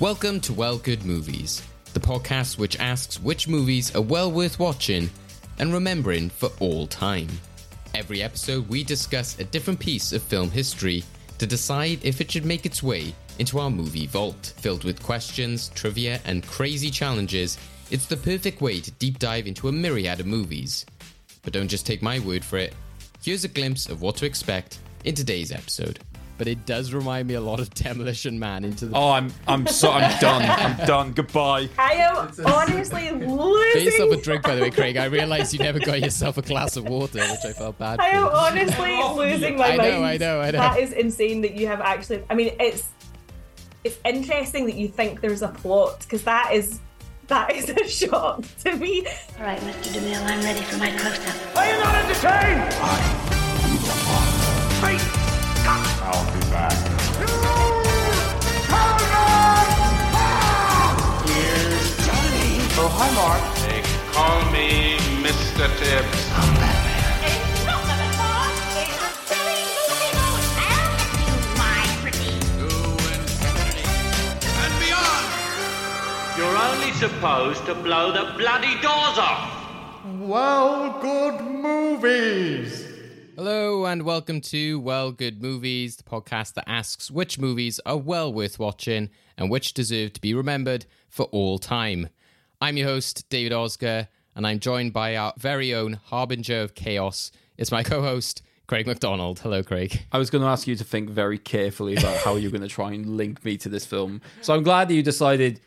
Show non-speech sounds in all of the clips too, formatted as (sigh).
Welcome to Well Good Movies, the podcast which asks which movies are well worth watching and remembering for all time. Every episode, we discuss a different piece of film history to decide if it should make its way into our movie vault. Filled with questions, trivia, and crazy challenges, it's the perfect way to deep dive into a myriad of movies. But don't just take my word for it. Here's a glimpse of what to expect in today's episode. But it does remind me a lot of (laughs) Demolition Man into the Oh, I'm I'm so I'm (laughs) done. I'm done. Goodbye. I am honestly (laughs) losing. Get yourself a drink, by the way, Craig. I realized you never got yourself a glass of water, which I felt bad I am for. honestly oh, losing my I know, mind. I know, I know. That is insane that you have actually. I mean, it's it's interesting that you think there's a plot because that is that is a shock to me. All right, Mr. DeMille, I'm ready for my close-up. Are you not entertained? I'll be back. Here's Johnny. Oh, hi, Mark. They call me Mr. Tibbs. It's not the car. It's a silly movie I'll get you, my pretty. And beyond. You're only supposed to blow the bloody doors off. Well, good movies. Hello, and welcome to Well Good Movies, the podcast that asks which movies are well worth watching and which deserve to be remembered for all time. I'm your host, David Osger, and I'm joined by our very own harbinger of chaos. It's my co host, Craig McDonald. Hello, Craig. I was going to ask you to think very carefully about how you're going to try and link me to this film. So I'm glad that you decided.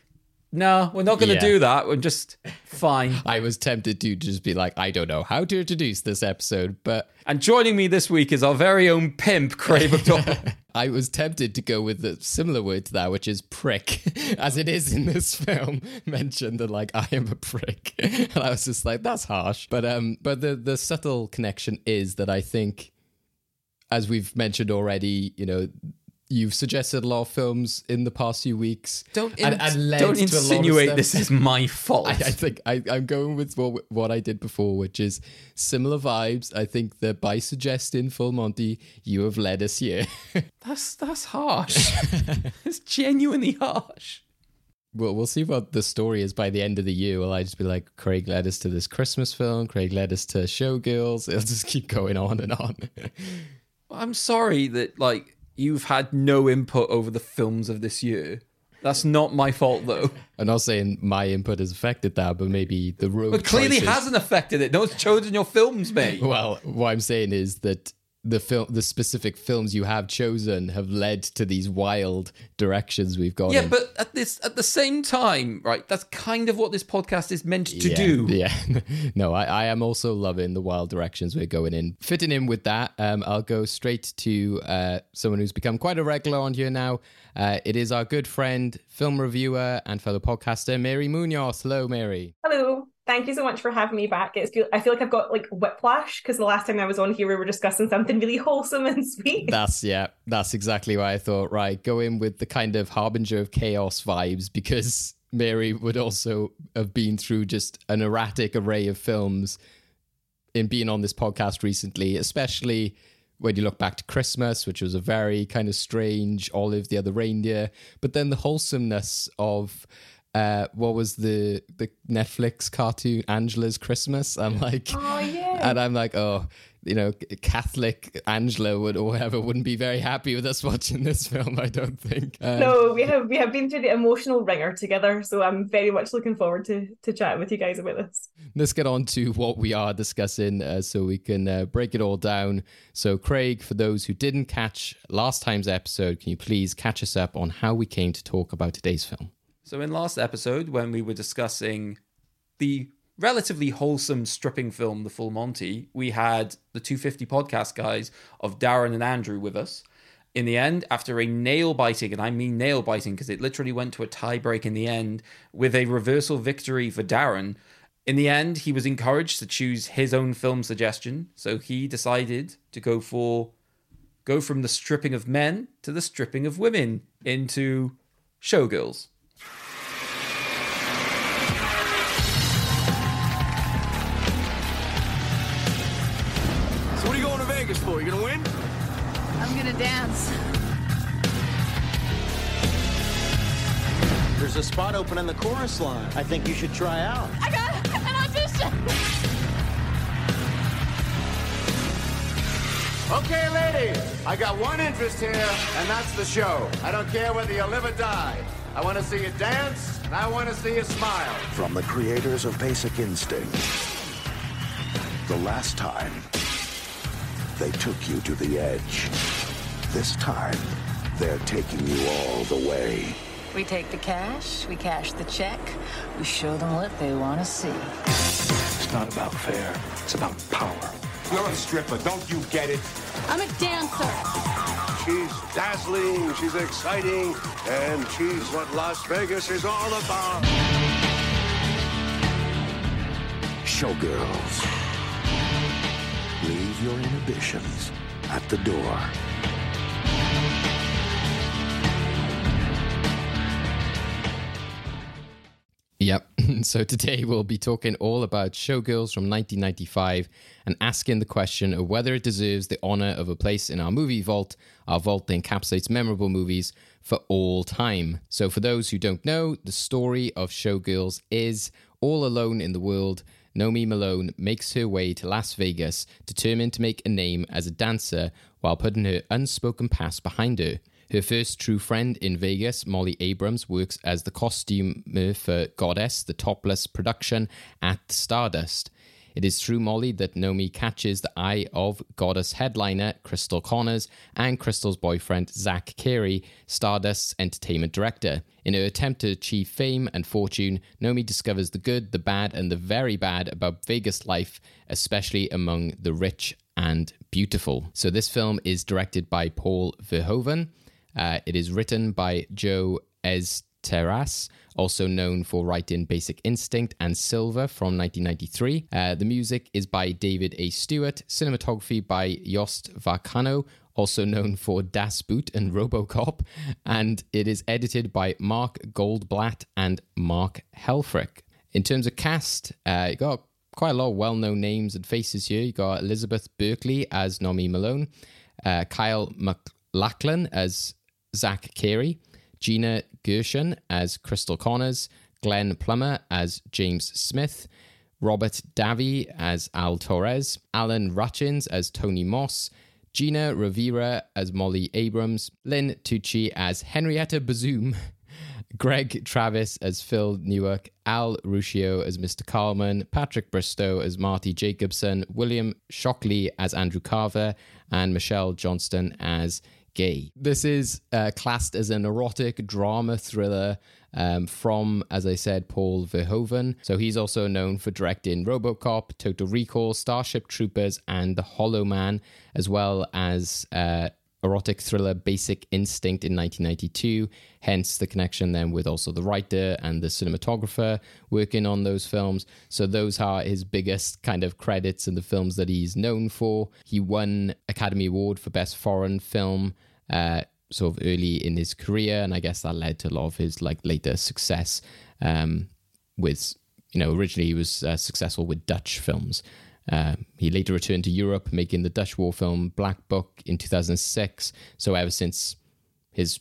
No, we're not going to Yeah. do that. We're just fine. (laughs) I was tempted to just be like, I don't know how to introduce this episode, but And joining me this week is our very own pimp, Craig (laughs) McDonald. (laughs) I was tempted to go with a similar word to that, which is prick, as it is in this film mentioned that like I am a prick, and I was just like, that's harsh. But um, but the the subtle connection is that I think, as we've mentioned already, you know. You've suggested a lot of films in the past few weeks. Don't and- in- and led don't to a lot of insinuate this is my (laughs) fault. I, I think I, I'm going with what, what I did before, which is similar vibes. I think that by suggesting Full Monty, you have led us here. (laughs) that's that's harsh. (laughs) it's genuinely harsh. Well, we'll see what the story is by the end of the year. Will I just be like, Craig led us to this Christmas film, Craig led us to Showgirls? It'll just keep going on and on. I'm sorry that like you've had no input over the films of this year. That's not my fault though. I'm not saying my input has affected that, but maybe the road. But clearly choices- hasn't affected it. No one's chosen your films, mate. (laughs) Well, what I'm saying is that the film, the specific films you have chosen, have led to these wild directions we've gone. Yeah, in. but at this at the same time, right? That's kind of what this podcast is meant to yeah, do. (laughs) Yeah. no, I, I am also loving the wild directions we're going in. Fitting in with that, um, I'll go straight to uh, someone who's become quite a regular on here now. Uh, it is our good friend, film reviewer, and fellow podcaster, Mary Munoz. Hello, Mary. Hello. Thank you so much for having me back. It's I feel like I've got like whiplash because the last time I was on here we were discussing something really (laughs) wholesome and sweet. That's, yeah, that's exactly what I thought. Right, go in with the kind of harbinger of chaos vibes because Mary would also have been through just an erratic array of films in being on this podcast recently, especially when you look back to Christmas, which was a very kind of strange Olive the Other Reindeer, but then the wholesomeness of uh, what was the the Netflix cartoon Angela's Christmas? I'm like, Oh, yeah. and I'm like, oh, you know, Catholic Angela would or whatever wouldn't be very happy with us (laughs) watching this film. I don't think. Um, no, we have we have been through the emotional ringer together, so I'm very much looking forward to to chatting with you guys about this. let's get on to what we are discussing uh, so we can uh, break it all down. So, Craig, for those who didn't catch last time's episode, can you please catch us up on how we came to talk about today's film? So in last episode, when we were discussing the relatively wholesome stripping film, The Full Monty, we had the 250 podcast guys of Darren and Andrew with us. In the end, after a nail biting, and I mean nail biting because it literally went to a tie break in the end with a reversal victory for Darren. In the end, he was encouraged to choose his own film suggestion, so he decided to go for go from the stripping of men to the stripping of women into Showgirls. For? You gonna win? I'm gonna dance. There's a spot open in the chorus line. I think you should try out. I got an audition. Okay, ladies, I got one interest here, and that's the show. I don't care whether you live or die. I want to see you dance, and I want to see you smile. From the creators of Basic Instinct. The last time, they took you to the edge. This time, they're taking you all the way. We take the cash, we cash the check, we show them what they want to see. It's not about fair, it's about power. You're a stripper, don't you get it? I'm a dancer. She's dazzling, she's exciting, and she's what Las Vegas is all about. Showgirls. Your inhibitions at the door. Yep. (laughs) So today we'll be talking all about Showgirls from 1995 and asking the question of whether it deserves the honor of a place in our movie vault, our vault that encapsulates memorable movies for all time. So for those who don't know, the story of Showgirls is all alone in the world. Nomi Malone makes her way to Las Vegas, determined to make a name as a dancer while putting her unspoken past behind her. Her first true friend in Vegas, Molly Abrams, works as the costumer for Goddess, the topless production at Stardust. It is through Molly that Nomi catches the eye of Goddess headliner Crystal Connors and Crystal's boyfriend Zach Carey, Stardust's entertainment director. In her attempt to achieve fame and fortune, Nomi discovers the good, the bad, and the very bad about Vegas life, especially among the rich and beautiful. So, this film is directed by Paul Verhoeven. Uh, it is written by Joe Eszterhas, also known for writing Basic Instinct and Sliver from 1993. Uh, the music is by David A. Stewart, cinematography by Jost Vacano, also known for Das Boot and Robocop, and it is edited by Mark Goldblatt and Mark Helfrich. In terms of cast, uh, you got quite a lot of well-known names and faces here. You got Elizabeth Berkley as Nomi Malone, uh, Kyle MacLachlan as Zach Carey, Gina Gershon as Crystal Connors, Glenn Plummer as James Smith, Robert Davi as Al Torres, Alan Rachins as Tony Moss, Gina Ravera as Molly Abrams, Lin Tucci as Henrietta Bazoom, (laughs) Greg Travis as Phil Newark, Al Ruscio as Mr. Karlman, Patrick Bristow as Marty Jacobson, William Shockley as Andrew Carver, and Michelle Johnston as Gay. This is uh, classed as an erotic drama thriller um, from, as I said, Paul Verhoeven. So he's also known for directing Robocop, Total Recall, Starship Troopers, and The Hollow Man, as well as uh, erotic thriller Basic Instinct in 1992. Hence the connection then with also the writer and the cinematographer working on those films. So those are his biggest kind of credits and the films that he's known for. He won Academy Award for Best Foreign Film. Uh, sort of early in his career, and I guess that led to a lot of his like later success. Um, with you know, originally he was uh, successful with Dutch films, uh, he later returned to Europe, making the Dutch war film Black Book in 2006. So ever since his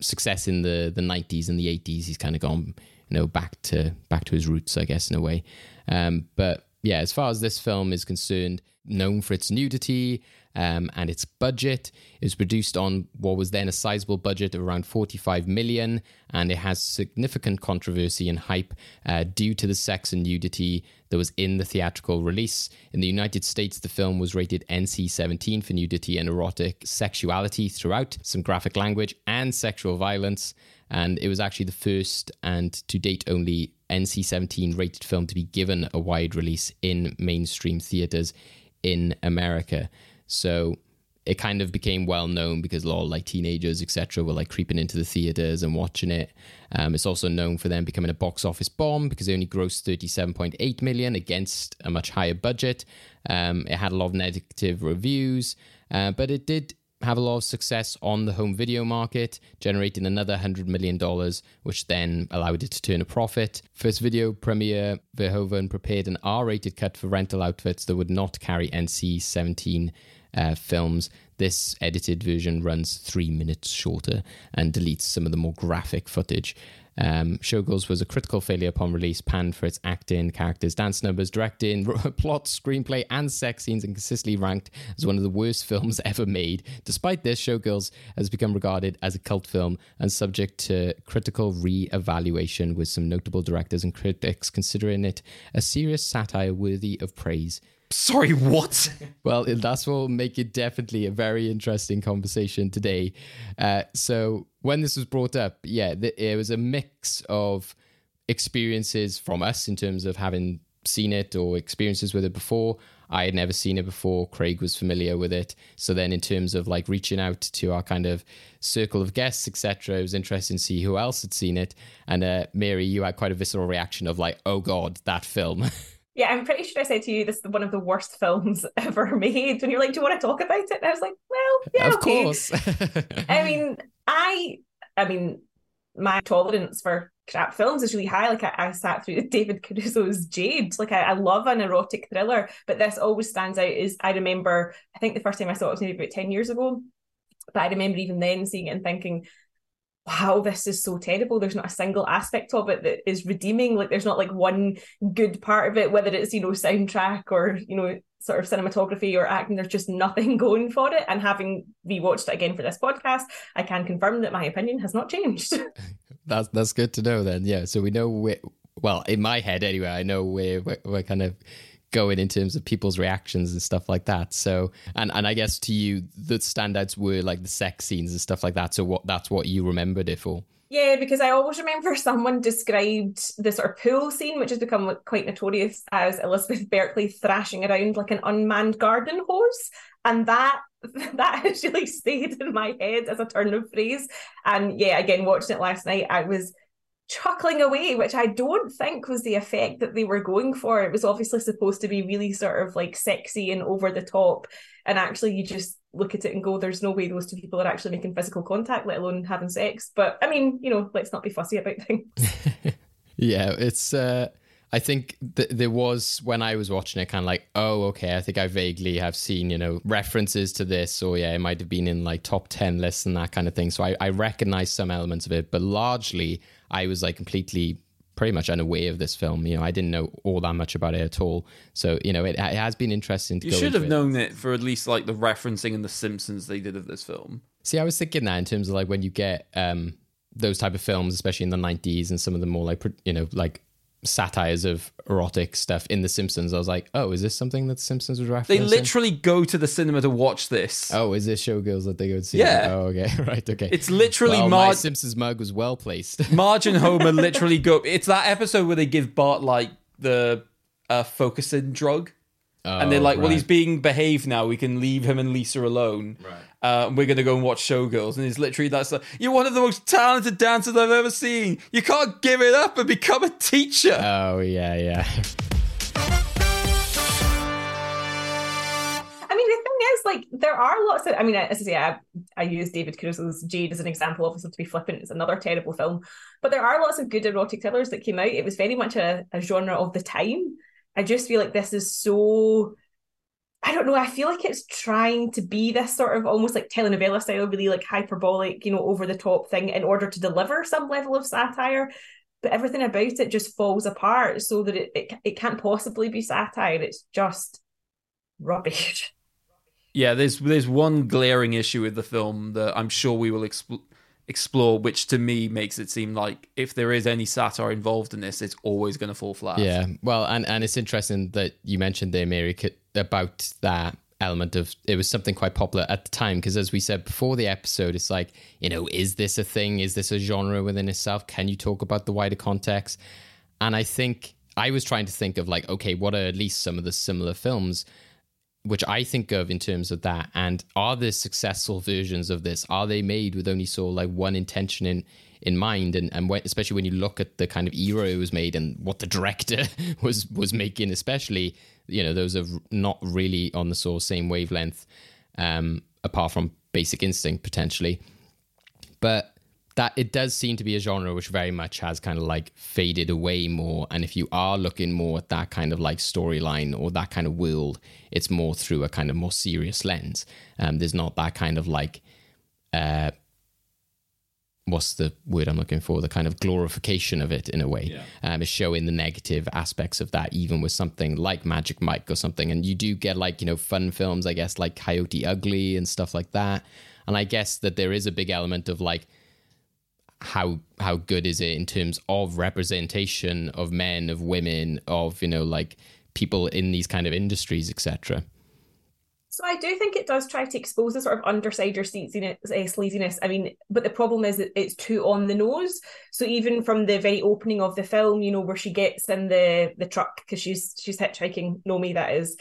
success in the, the 90s and the 80s, he's kind of gone, you know, back to back to his roots, I guess, in a way. Um, but yeah, as far as this film is concerned, known for its nudity um, and its budget. Was produced on what was then a sizable budget of around 45 million, and it has significant controversy and hype uh, due to the sex and nudity that was in the theatrical release. In the United States, the film was rated NC 17 for nudity and erotic sexuality throughout, some graphic language, and sexual violence. And it was actually the first and to date only NC 17 rated film to be given a wide release in mainstream theaters in America. So it kind of became well known because a lot of like teenagers, etc., were like creeping into the theaters and watching it. Um, it's also known for them becoming a box office bomb because it only grossed 37.8 million against a much higher budget. Um, it had a lot of negative reviews, uh, but it did have a lot of success on the home video market, generating another $100 million, which then allowed it to turn a profit. First video premiere, Verhoeven prepared an R rated cut for rental outfits that would not carry NC 17 uh, films. This edited version runs three minutes shorter and deletes some of the more graphic footage. Um, Showgirls was a critical failure upon release, panned for its acting, characters, dance numbers, directing, (laughs) plot, screenplay, and sex scenes, and consistently ranked as one of the worst (laughs) films ever made. Despite this, Showgirls has become regarded as a cult film and subject to critical re evaluation, with some notable directors and critics considering it a serious satire worthy of praise. Sorry, what? Well, what will make it definitely a very interesting conversation today. Uh, so, when this was brought up, yeah, it was a mix of experiences from us in terms of having seen it or experiences with it before. I had never seen it before. Craig was familiar with it. So then, in terms of like reaching out to our kind of circle of guests, etc., it was interesting to see who else had seen it. And uh, Mary, you had quite a visceral reaction of like, "Oh God, that film." (laughs) Yeah, I'm pretty sure I said to you this is one of the worst (laughs) films ever made. When you're like, "Do you want to talk about it?" And I was like, "Well, yeah, of okay." course. (laughs) I mean, I, I mean, my tolerance for crap films is really high. Like I, I sat through (laughs) David Caruso's Jade. Like I, I love an erotic thriller, but this always stands out. Is I remember, I think the first time I saw it was maybe about ten years ago, but I remember even then seeing it and thinking, wow, this is so terrible. There's not a single aspect of it that is redeeming. Like there's not like one good part of it, whether it's, you know, soundtrack or, you know, sort of cinematography or acting, there's just nothing (laughs) going for it. And having rewatched it again for this podcast, I can confirm that my opinion has not changed. (laughs) that's that's good to know then. Yeah. So we know where well, in my head anyway, I know we're, we're kind of going in terms of people's reactions and stuff like that. So, and and I guess to you, the standouts were like the sex scenes and stuff like that. So, what that's what you remembered it for. Yeah, because I always remember (laughs) someone described the sort of pool scene, which has become quite notorious as Elizabeth Berkley thrashing around like an unmanned garden hose, and that (laughs) that actually (laughs) stayed in my head as a turn of phrase. And yeah, again, watching it last night, I was chuckling away, which I don't think was the effect that they were going for. It was obviously supposed to be really sort of like sexy and over the top. And actually, you just look at it and go, there's no way those two people are actually making physical contact, let alone having sex. But I mean, you know, let's not be fussy about things. (laughs) yeah, it's. uh I think th- there was when I was watching it, kind of like, oh, okay. I think I vaguely have seen, you know, references to this, or yeah, it might have been in like top ten lists and that kind of thing. So I, I recognize some elements of it, but largely, I was like completely, pretty much unaware of this film. You know, I didn't know all that much about it at all. So you know, it, it has been interesting to. You should have it. known it for at least like the referencing and The Simpsons they did of this film. See, I was thinking that in terms of like when you get um those type of films, especially in the nineties, and some of the more like you know like satires of erotic stuff in The Simpsons. I was like, oh, is this something that The Simpsons was referencing? They literally go to the cinema to watch this. Oh, is this Showgirls that they go to see? Yeah. Oh, okay. (laughs) Right. Okay. It's literally well, my Simpsons mug was well placed. (laughs) Marge and Homer literally go. It's that episode where they give Bart like the uh, focusing drug. And they're Oh, like, well, right. he's being behaved now. We can leave him and Lisa alone. Right. Uh, and we're going to go and watch Showgirls. And it's literally, that's like, you're one of the most talented dancers I've ever seen. You can't give it up and become a teacher. Oh, yeah, yeah. I mean, the thing is, like, there are lots of. I mean, as I say, I, I use David Caruso's Jade as an example. Obviously, to be flippant, it's another terrible film, but there are lots of good erotic thrillers that came out. It was very much a, a genre of the time. I just feel like this is so. I don't know. I feel like it's trying to be this sort of almost like telenovela style, really like hyperbolic, you know, over the top thing in order to deliver some level of satire. But everything about it just falls apart so that it, it, it can't possibly be satire. It's just rubbish. Yeah, there's there's one glaring issue with the film that I'm sure we will expl- explore, which to me makes it seem like if there is any satire involved in this, it's always going to fall flat. Yeah, well, and and it's interesting that you mentioned there, Mary, about that element of it was something quite popular at the time because as we said before the episode it's like you know is this a thing? Is this a genre within itself? Can you talk about the wider context? And i think i was trying to think of like okay what are at least some of the similar films which I think of in terms of that. And are there successful versions of this? Are they made with only sort of like one intention in in mind? And and when, especially when you look at the kind of era it was made and what the director (laughs) was was making, especially you know those are not really on the sort of same wavelength, um, apart from Basic Instinct potentially. But that it does seem to be a genre which very much has kind of like faded away more and if you are looking more at that kind of like storyline or that kind of world it's more through a kind of more serious lens um there's not that kind of like uh what's the word I'm looking for? The kind of glorification of it in a way. Yeah. Um, is showing the negative aspects of that, even with something like Magic Mike or something. And you do get like, you know, fun films, I guess, like Coyote Ugly and stuff like that. And I guess that there is a big element of like how how good is it in terms of representation of men, of women, of, you know, like people in these kind of industries, etc. So I do think it does try to expose the sort of underside or sleaziness, uh, sleaziness. I mean, but the problem is that it's too on the nose. So even from the very opening of the film, you know, where she gets in the the truck because she's she's hitchhiking, Nomi that is.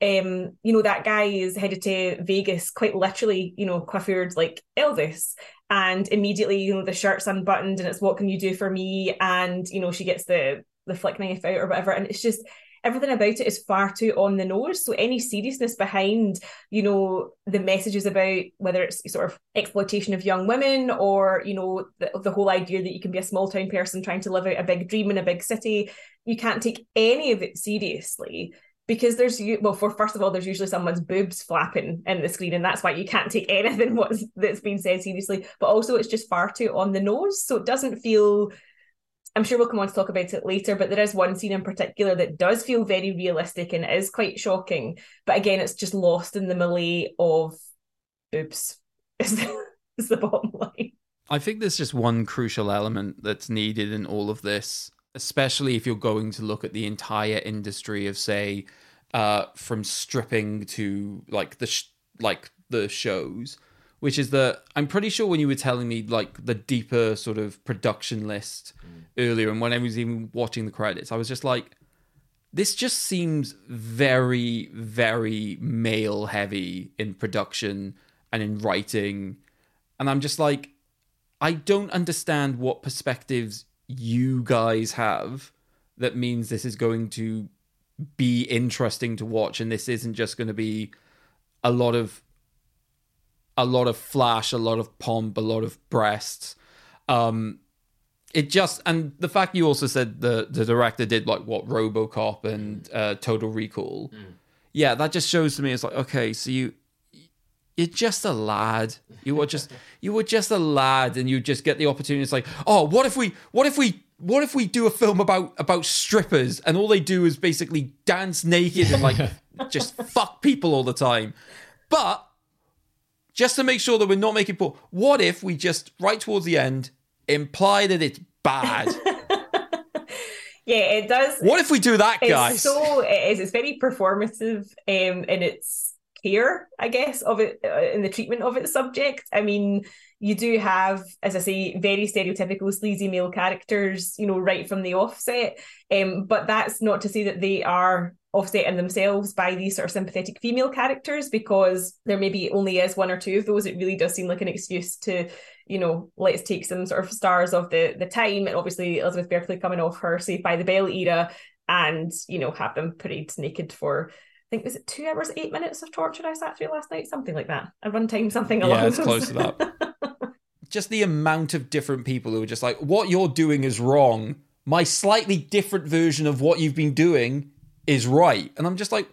Um, you know, that guy is headed to Vegas quite literally, you know, coiffured like Elvis. And immediately, you know, the shirt's unbuttoned and it's what can you do for me? And, you know, she gets the the flick knife out or whatever. And it's just everything about it is far too on the nose. So any seriousness behind, you know, the messages about whether it's sort of exploitation of young women or, you know, the, the whole idea that you can be a small town person trying to live out a big dream in a big city, you can't take any of it seriously. Because there's you well, for first of all, there's usually someone's boobs flapping in the screen, and that's why you can't take (laughs) anything what's that's been said seriously. But also, it's just far too on the nose, so it doesn't feel I'm sure we'll come on to talk about it later, but there is one scene in particular that does feel very realistic and is quite shocking. But again, it's just lost in the melee of boobs, (laughs) is the, is the bottom line. I think there's just one crucial element that's needed in all of this, especially if you're going to look at the entire industry of, say, uh, from stripping to like the sh- like the shows, which is that I'm pretty sure when you were telling me like the deeper sort of production list earlier, and when I was even watching the credits, I was just like, this just seems very, very male heavy in production and in writing. And I'm just like, I don't understand what perspectives you guys have that means this is going to be interesting to watch and this isn't just going to be a lot of a lot of flash, a lot of pomp, a lot of breasts. Um it just and the fact you also said the the director did like what RoboCop and uh, Total Recall. Yeah, that just shows to me it's like okay, so you you're just a lad. (laughs) You were just you were just a lad, and you just get the opportunity. It's like, oh, what if we, what if we, what if we do a film about about strippers, and all they do is basically dance naked and like (laughs) just fuck people all the time. But just to make sure that we're not making poor, what if we just right towards the end imply that it's bad? (laughs) Yeah, it does. What if we do that, It's guys? so it is. It's very performative um, in its care, I guess, of it uh, in the treatment of its subject. I mean, you do have, as I say, very stereotypical sleazy male characters, you know, right from the offset. Um, but that's not to say that they are offsetting themselves by these sort of sympathetic female characters because there maybe only is one or two of those. It really does seem like an excuse to, you know, let's take some sort of stars of the the time and obviously Elizabeth Berkley coming off her Saved by the Bell era and, you know, have them parade naked for think was it two hours, eight minutes of torture I sat through last night, something like that. A runtime, something along yeah, it's close to that. (laughs) just the amount of different people who are just like, what you're doing is wrong. My slightly different version of what you've been doing is right. And I'm just like,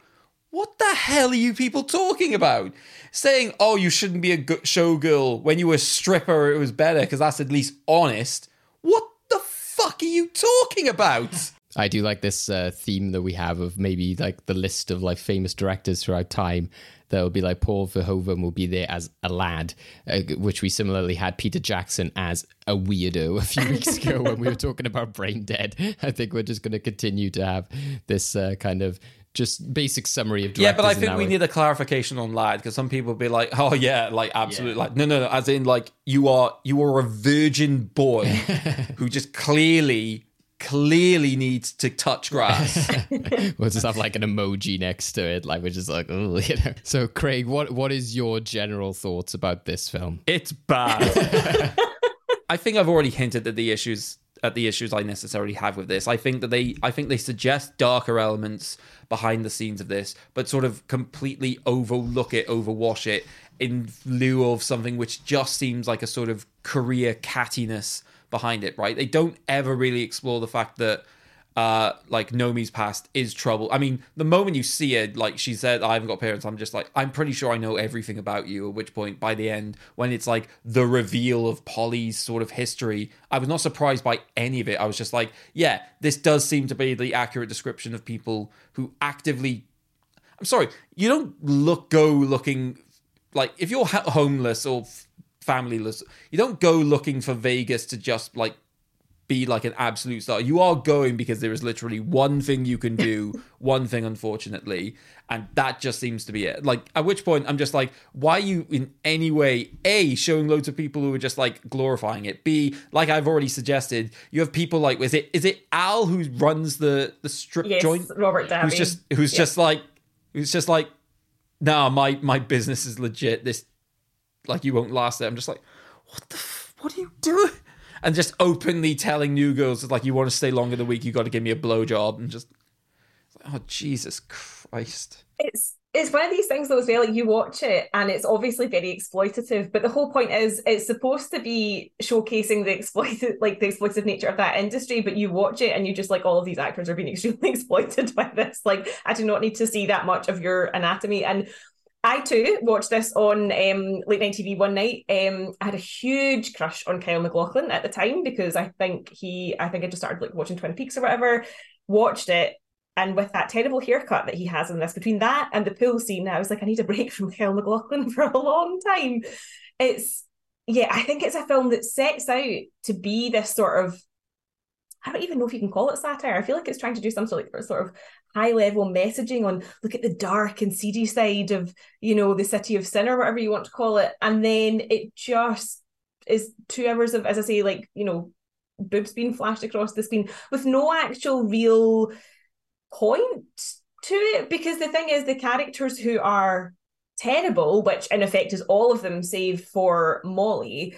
what the hell are you people talking about? Saying, oh, you shouldn't be a showgirl when you were a stripper, it was better because that's at least honest. What the fuck are you talking about? I do like this uh, theme that we have of maybe like the list of like famous directors throughout time. That will be like Paul Verhoeven will be there as a lad, uh, which we similarly had Peter Jackson as a weirdo a few (laughs) weeks ago when we were talking about Brain Dead. I think we're just going to continue to have this uh, kind of just basic summary of directors. Yeah, but I think we way. need a clarification on lad because some people will be like, "Oh yeah, like absolutely, like no, no, no," as in like you are you are a virgin boy (laughs) who just clearly, clearly needs to touch grass. (laughs) (laughs) we'll just have like an emoji next to it, like we're just like, oh, (laughs) you know. So, Craig, what what is your general thoughts about this film? It's bad. I think I've already hinted at the issues at the issues I necessarily have with this. I think that they I think they suggest darker elements behind the scenes of this, but sort of completely overlook it, overwash it in lieu of something which just seems like a sort of career cattiness behind it, right? They don't ever really explore the fact that uh, like Nomi's past is trouble. I mean, the moment you see it, like she said, I haven't got parents. I'm just like, I'm pretty sure I know everything about you. At which point, by the end, when it's like the reveal of Polly's sort of history, I was not surprised by any of it. I was just like, yeah, this does seem to be the accurate description of people who actively. I'm sorry, you don't look go looking like if you're homeless or familyless, you don't go looking for Vegas to just like be like an absolute star. You are going because there is literally one thing you can do, (laughs) one thing, unfortunately, and that just seems to be it. Like, at which point I'm just like, why are you in any way a showing loads of people who are just like glorifying it? B, like I've already suggested, you have people like is it is it Al who runs the the strip Yes, joint? Robert Davi. Who's just who's Yeah. just like who's just like, nah, my my business is legit. This like you won't last there. I'm just like, what the f- what are you doing? And just openly telling new girls like you want to stay longer the week, you got to give me a blowjob, and just oh Jesus Christ. it's it's one of these things though as well like you watch it and it's obviously very exploitative but the whole point is it's supposed to be showcasing the exploited (laughs) like the exploitative nature of that industry but you watch it and you just like all of these actors are being (laughs) extremely exploited by this like i do not need to see that much of your anatomy and I too watched this on um, late night TV one night. Um, I had a huge crush on Kyle MacLachlan at the time because I think he, I think I just started like watching Twin Peaks or whatever. Watched it, and with that terrible haircut that he has in this, between that and the pool scene, I was like, I need a break (laughs) from Kyle MacLachlan for a long time. It's yeah, I think it's a film that sets out to be this sort of I don't even know if you can call it satire. I feel like it's trying to do some sort of sort of high level messaging on look at the dark and seedy side of you know the city of sin or whatever you want to call it, and then it just is two hours of as I say like you know boobs being flashed across the screen with no actual real point to it because the thing is the characters who are terrible which in effect is all of them save for molly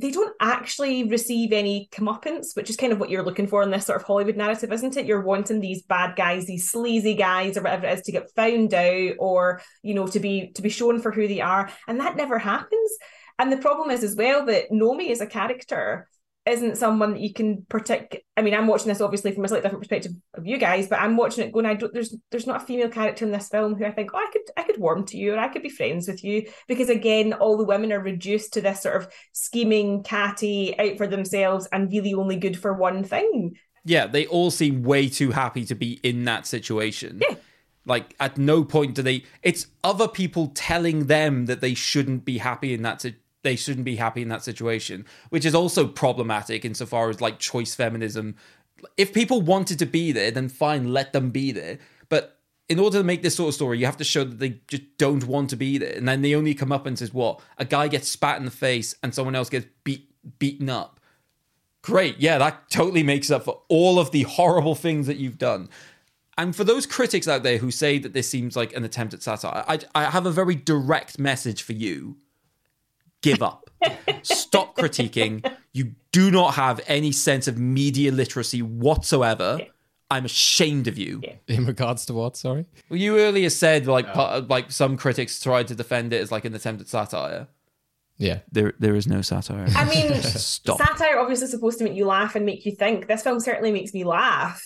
they don't actually receive any comeuppance, which is kind of what you're looking for in this sort of Hollywood narrative, isn't it? You're wanting these bad guys, these sleazy guys, or whatever it is, to get found out, or you know, to be to be shown for who they are, and that never happens. And the problem is as well that Nomi is a character isn't someone that you can protect. I mean, I'm watching this obviously from a slightly different perspective of you guys, but I'm watching it going, I don't there's there's not a female character in this film who I think, oh, I could I could warm to you or I could be friends with you. Because again, all the women are reduced to this sort of scheming, catty, out for themselves and really only good for one thing. Yeah, they all seem way too happy to be in that situation. Yeah. Like at no point do they it's other people telling them that they shouldn't be happy in that they shouldn't be happy in that situation, which is also problematic insofar as like choice feminism. If people wanted to be there, then fine, let them be there. But in order to make this sort of story, you have to show that they just don't want to be there. And then the only comeuppance is what? A guy gets spat in the face and someone else gets beat beaten up. Great. Yeah, that totally makes up for all of the horrible things that you've done. And for those critics out there who say that this seems like an attempt at satire, I, I have a very direct message for you. Give up. Stop critiquing. You do not have any sense of media literacy whatsoever. I'm ashamed of you. In regards to what? Sorry. Well, you earlier said like pa- like some critics tried to defend it as like an attempt at satire. Yeah. There there is no satire. I mean, (laughs) Stop. satire obviously supposed to make you laugh and make you think. This film certainly makes me laugh.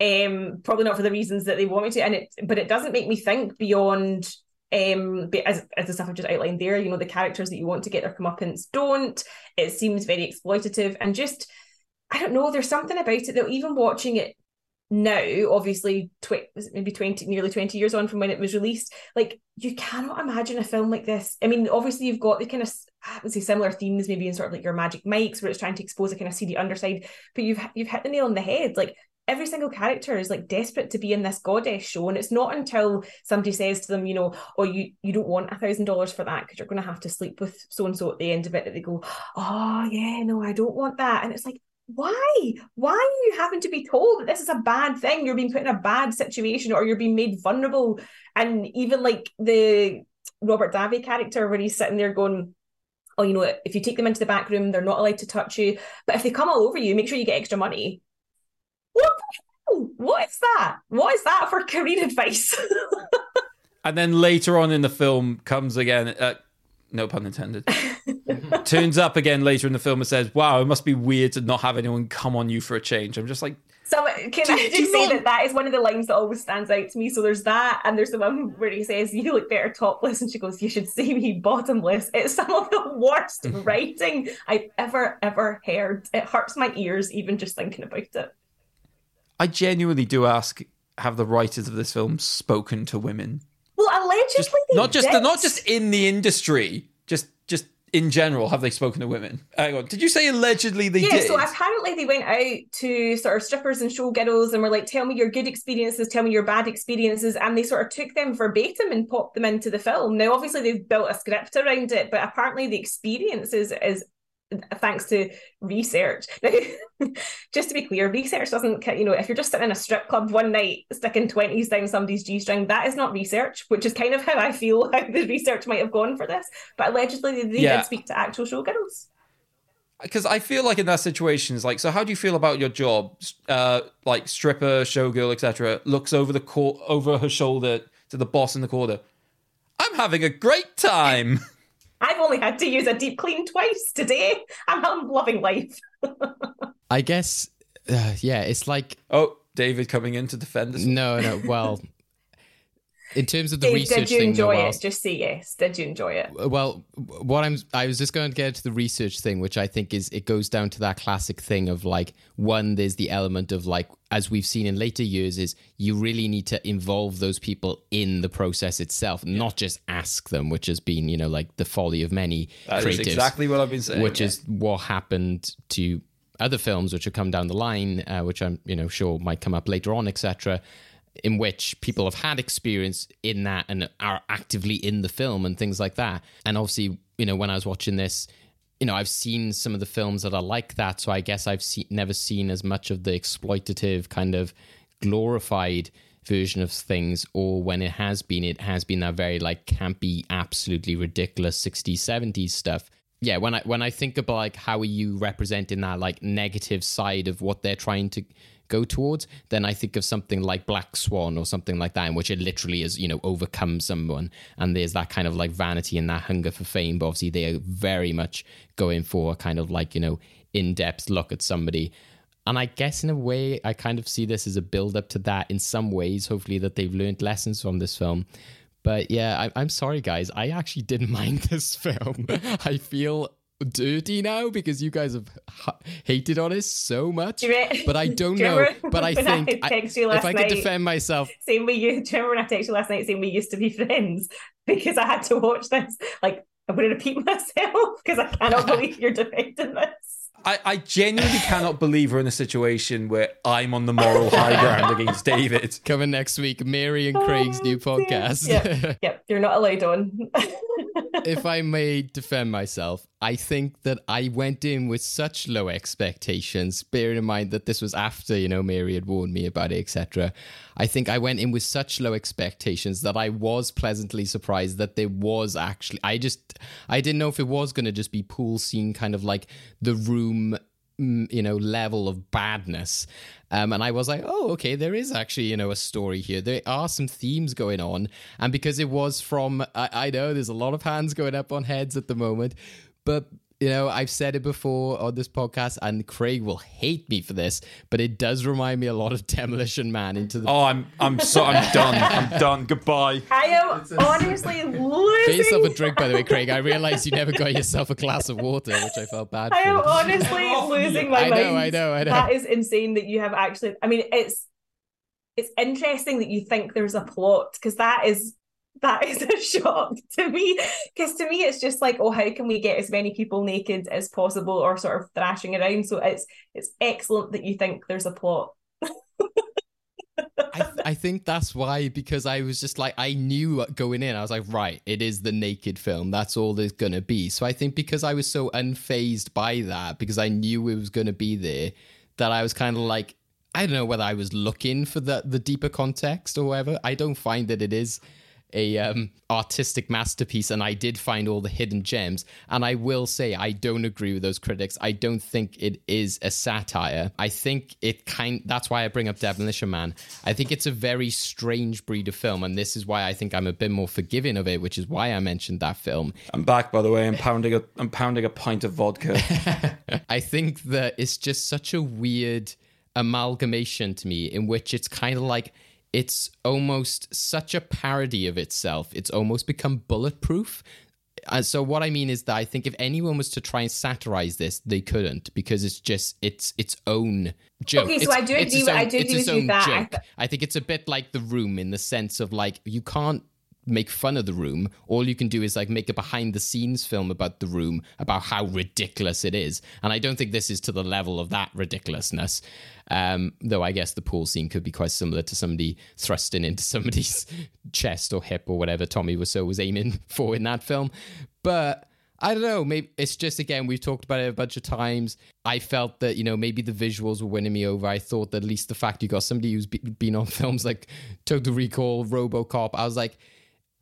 Um, probably not for the reasons that they want me to, and it but it doesn't make me think beyond um be- as, as the stuff I've just outlined there, you know, the characters that you want to get their comeuppance don't. It seems very exploitative and just I don't know, there's something about it that even watching it now, obviously, tw- maybe 20, nearly 20 years on from when it was released, like you cannot imagine a film like this. I mean, obviously, you've got the kind of, I would say, similar themes, maybe in sort of like your Magic Mikes, where it's trying to expose a kind of seedy underside, but you've you've hit the nail on the head. Like every single character is like desperate to be in this goddess show, and it's not until somebody says to them, you know, oh, you you don't want a thousand dollars for that because you're going to have to sleep with so and so at the end of it that they go, oh yeah, no, I don't want that, and it's like why? Why are you having to be told that this is a bad thing? You're being put in a bad situation or you're being made vulnerable. And even like the Robert Davi character, where he's sitting there going, Oh, you know, if you take them into the back room, they're not allowed to touch you. But if they come all over you, make sure you get extra money. What the hell? What is that? What is that for career advice? (laughs) And then later on in the film comes again, uh, no pun intended, (laughs) turns up again later in the film and says, Wow, it must be weird to not have anyone come on you for a change. I'm just like, So can Do- I just say that that is one of the lines that always stands out to me. So there's that, and there's the one where he says, "You look better topless," and she goes, "You should see me bottomless." It's some of the worst (laughs) writing I've ever ever heard. It hurts my ears even just thinking about it. I genuinely do ask: Have the writers of this film spoken to women? Well, allegedly they not just did. not just in the industry, just just in general. Have they spoken to women? Hang on, did you say allegedly they yeah, did? Yeah, so apparently they went out to sort of strippers and showgirls and were like, tell me your good experiences, tell me your bad experiences. And they sort of took them verbatim and popped them into the film. Now, obviously, they've built a script around it, but apparently the experiences is thanks to research. Now, (laughs) just to be clear, research doesn't, you know, if you're just sitting in a strip club one night sticking 20s down somebody's G string, that is not research, which is kind of how I feel (laughs) how the research might have gone for this. But allegedly, they, Yeah. did speak to actual showgirls. because I feel like in that situation, it's like, so how do you feel about your job? Uh, like stripper, showgirl, etc. Looks over the court, over her shoulder to the boss in the corner. I'm having a great time. (laughs) I've only had to use a deep clean twice today. I'm loving life. (laughs) I guess, uh, yeah, it's like oh, David coming in to defend us. no, no. Well, in terms of the Dave, research did you thing, enjoy Noel, it? Just say yes. Did you enjoy it? well what i'm i was just going to get to the research thing which i think is it goes down to that classic thing of like one there's the element of like as we've seen in later years is you really need to involve those people in the process itself not just ask them which has been you know like the folly of many That is creatives exactly what I've been saying, which yeah. is what happened to other films which have come down the line uh, which i'm you know sure might come up later on etc in which people have had experience in that and are actively in the film and things like that. And obviously, you know, when I was watching this, you know, I've seen some of the films that are like that. So I guess I've never seen as much of the exploitative kind of glorified version of things or when it has been it has been that very like campy absolutely ridiculous 60s 70s stuff yeah when i when i think about like how are you representing that like negative side of what they're trying to go towards then i think of something like black swan or something like that in which it literally is you know overcome someone and there's that kind of like vanity and that hunger for fame but obviously they are very much going for a kind of like you know in-depth look at somebody and I guess in a way, I kind of see this as a build up to that in some ways. Hopefully, that they've learned lessons from this film. But yeah, I, I'm sorry, guys. I actually didn't (laughs) mind this film. I feel dirty now because you guys have ha- hated on us so much. Do you re- But I don't (laughs) do know. But I (laughs) think I- texted you if I could night? defend myself, Saying we used, do you (laughs) remember when I texted you last night saying we used to be friends because I had to watch this? Like, I'm going to repeat myself because I cannot believe you're defending this. I, I genuinely cannot believe we're in a situation where I'm on the moral high ground against David. coming next week, Mary and oh, Craig's new podcast. Yep, yep, you're not allowed on. If I may defend myself, I think that I went in with such low expectations, bearing in mind that this was after, you know, Mary had warned me about it, etc. I think I went in with such low expectations that I was pleasantly surprised that there was actually I just I didn't know if it was gonna just be pool scene kind of like the room you know level of badness. Um, and i was like oh okay there is actually you know a story here. There are some themes going on. And because it was from i, I know there's a lot of hands going up on heads at the moment but you know i've said it before on this podcast and craig will hate me for this but it does remind me a lot of demolition man into the Oh, I'm I'm so I'm done. I'm done. Goodbye. I am honestly losing. Get yourself a drink, by the way, Craig. I realized you never got yourself a glass of water, which I felt bad I for. am honestly (laughs) losing my I know, mind. I know, I know. That is insane that you have actually. I mean, it's it's interesting that you think there's a plot because that is that is (laughs) a shock to me. Because to me, it's just like, oh, how can we get as many people naked as possible or sort of thrashing around? So it's it's excellent that you think there's a plot. I, I think that's why because I was just like I knew going in I was like right it is the naked film that's all there's gonna be so I think because I was so unfazed by that because I knew it was gonna be there that I was kind of like I don't know whether I was looking for the the deeper context or whatever I don't find that it is a um, artistic masterpiece and I did find all the hidden gems. And I will say I don't agree with those critics. I don't think it is a satire. I think it kind that's why I bring up Demolition Man I think it's a very strange breed of film and this is why I think I'm a bit more forgiving of it which is why I mentioned that film. I'm back by the way. I'm pounding a I'm pounding a pint of vodka. (laughs) I think that it's just such a weird amalgamation to me in which it's kind of like it's almost such a parody of itself. It's almost become bulletproof. And so what I mean is that I think if anyone was to try and satirize this, they couldn't because it's just it's its own joke. Okay, so It's- I do agree I do agree with that. I think it's a bit like the room in the sense of like you can't make fun of the room. All you can do is like make a behind the scenes film about the room, about how ridiculous it is. And I don't think this is to the level of that ridiculousness. Um, though I guess the pool scene could be quite similar to somebody thrusting into (laughs) somebody's chest or hip or whatever Tommy Wiseau was aiming (laughs) for in that film. But I don't know. Maybe it's just again we've talked about it a bunch of times. I felt that you know maybe the visuals were winning me over. I thought that at least the fact you got somebody who's be- been on (laughs) films like Total Recall, RoboCop. I was like,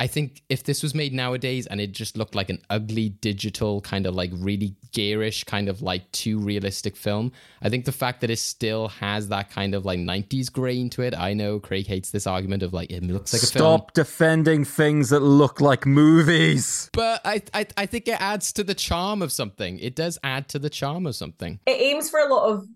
I think if this was made nowadays and it just looked like an ugly digital kind of like really garish kind of like too realistic film, I think the fact that it still has that kind of like 90s grain to it. I know Craig hates this argument of like it looks like a film. Stop defending things that look like movies. But I, I I think it adds to the charm of something. It does add to the charm of something. it aims for a lot of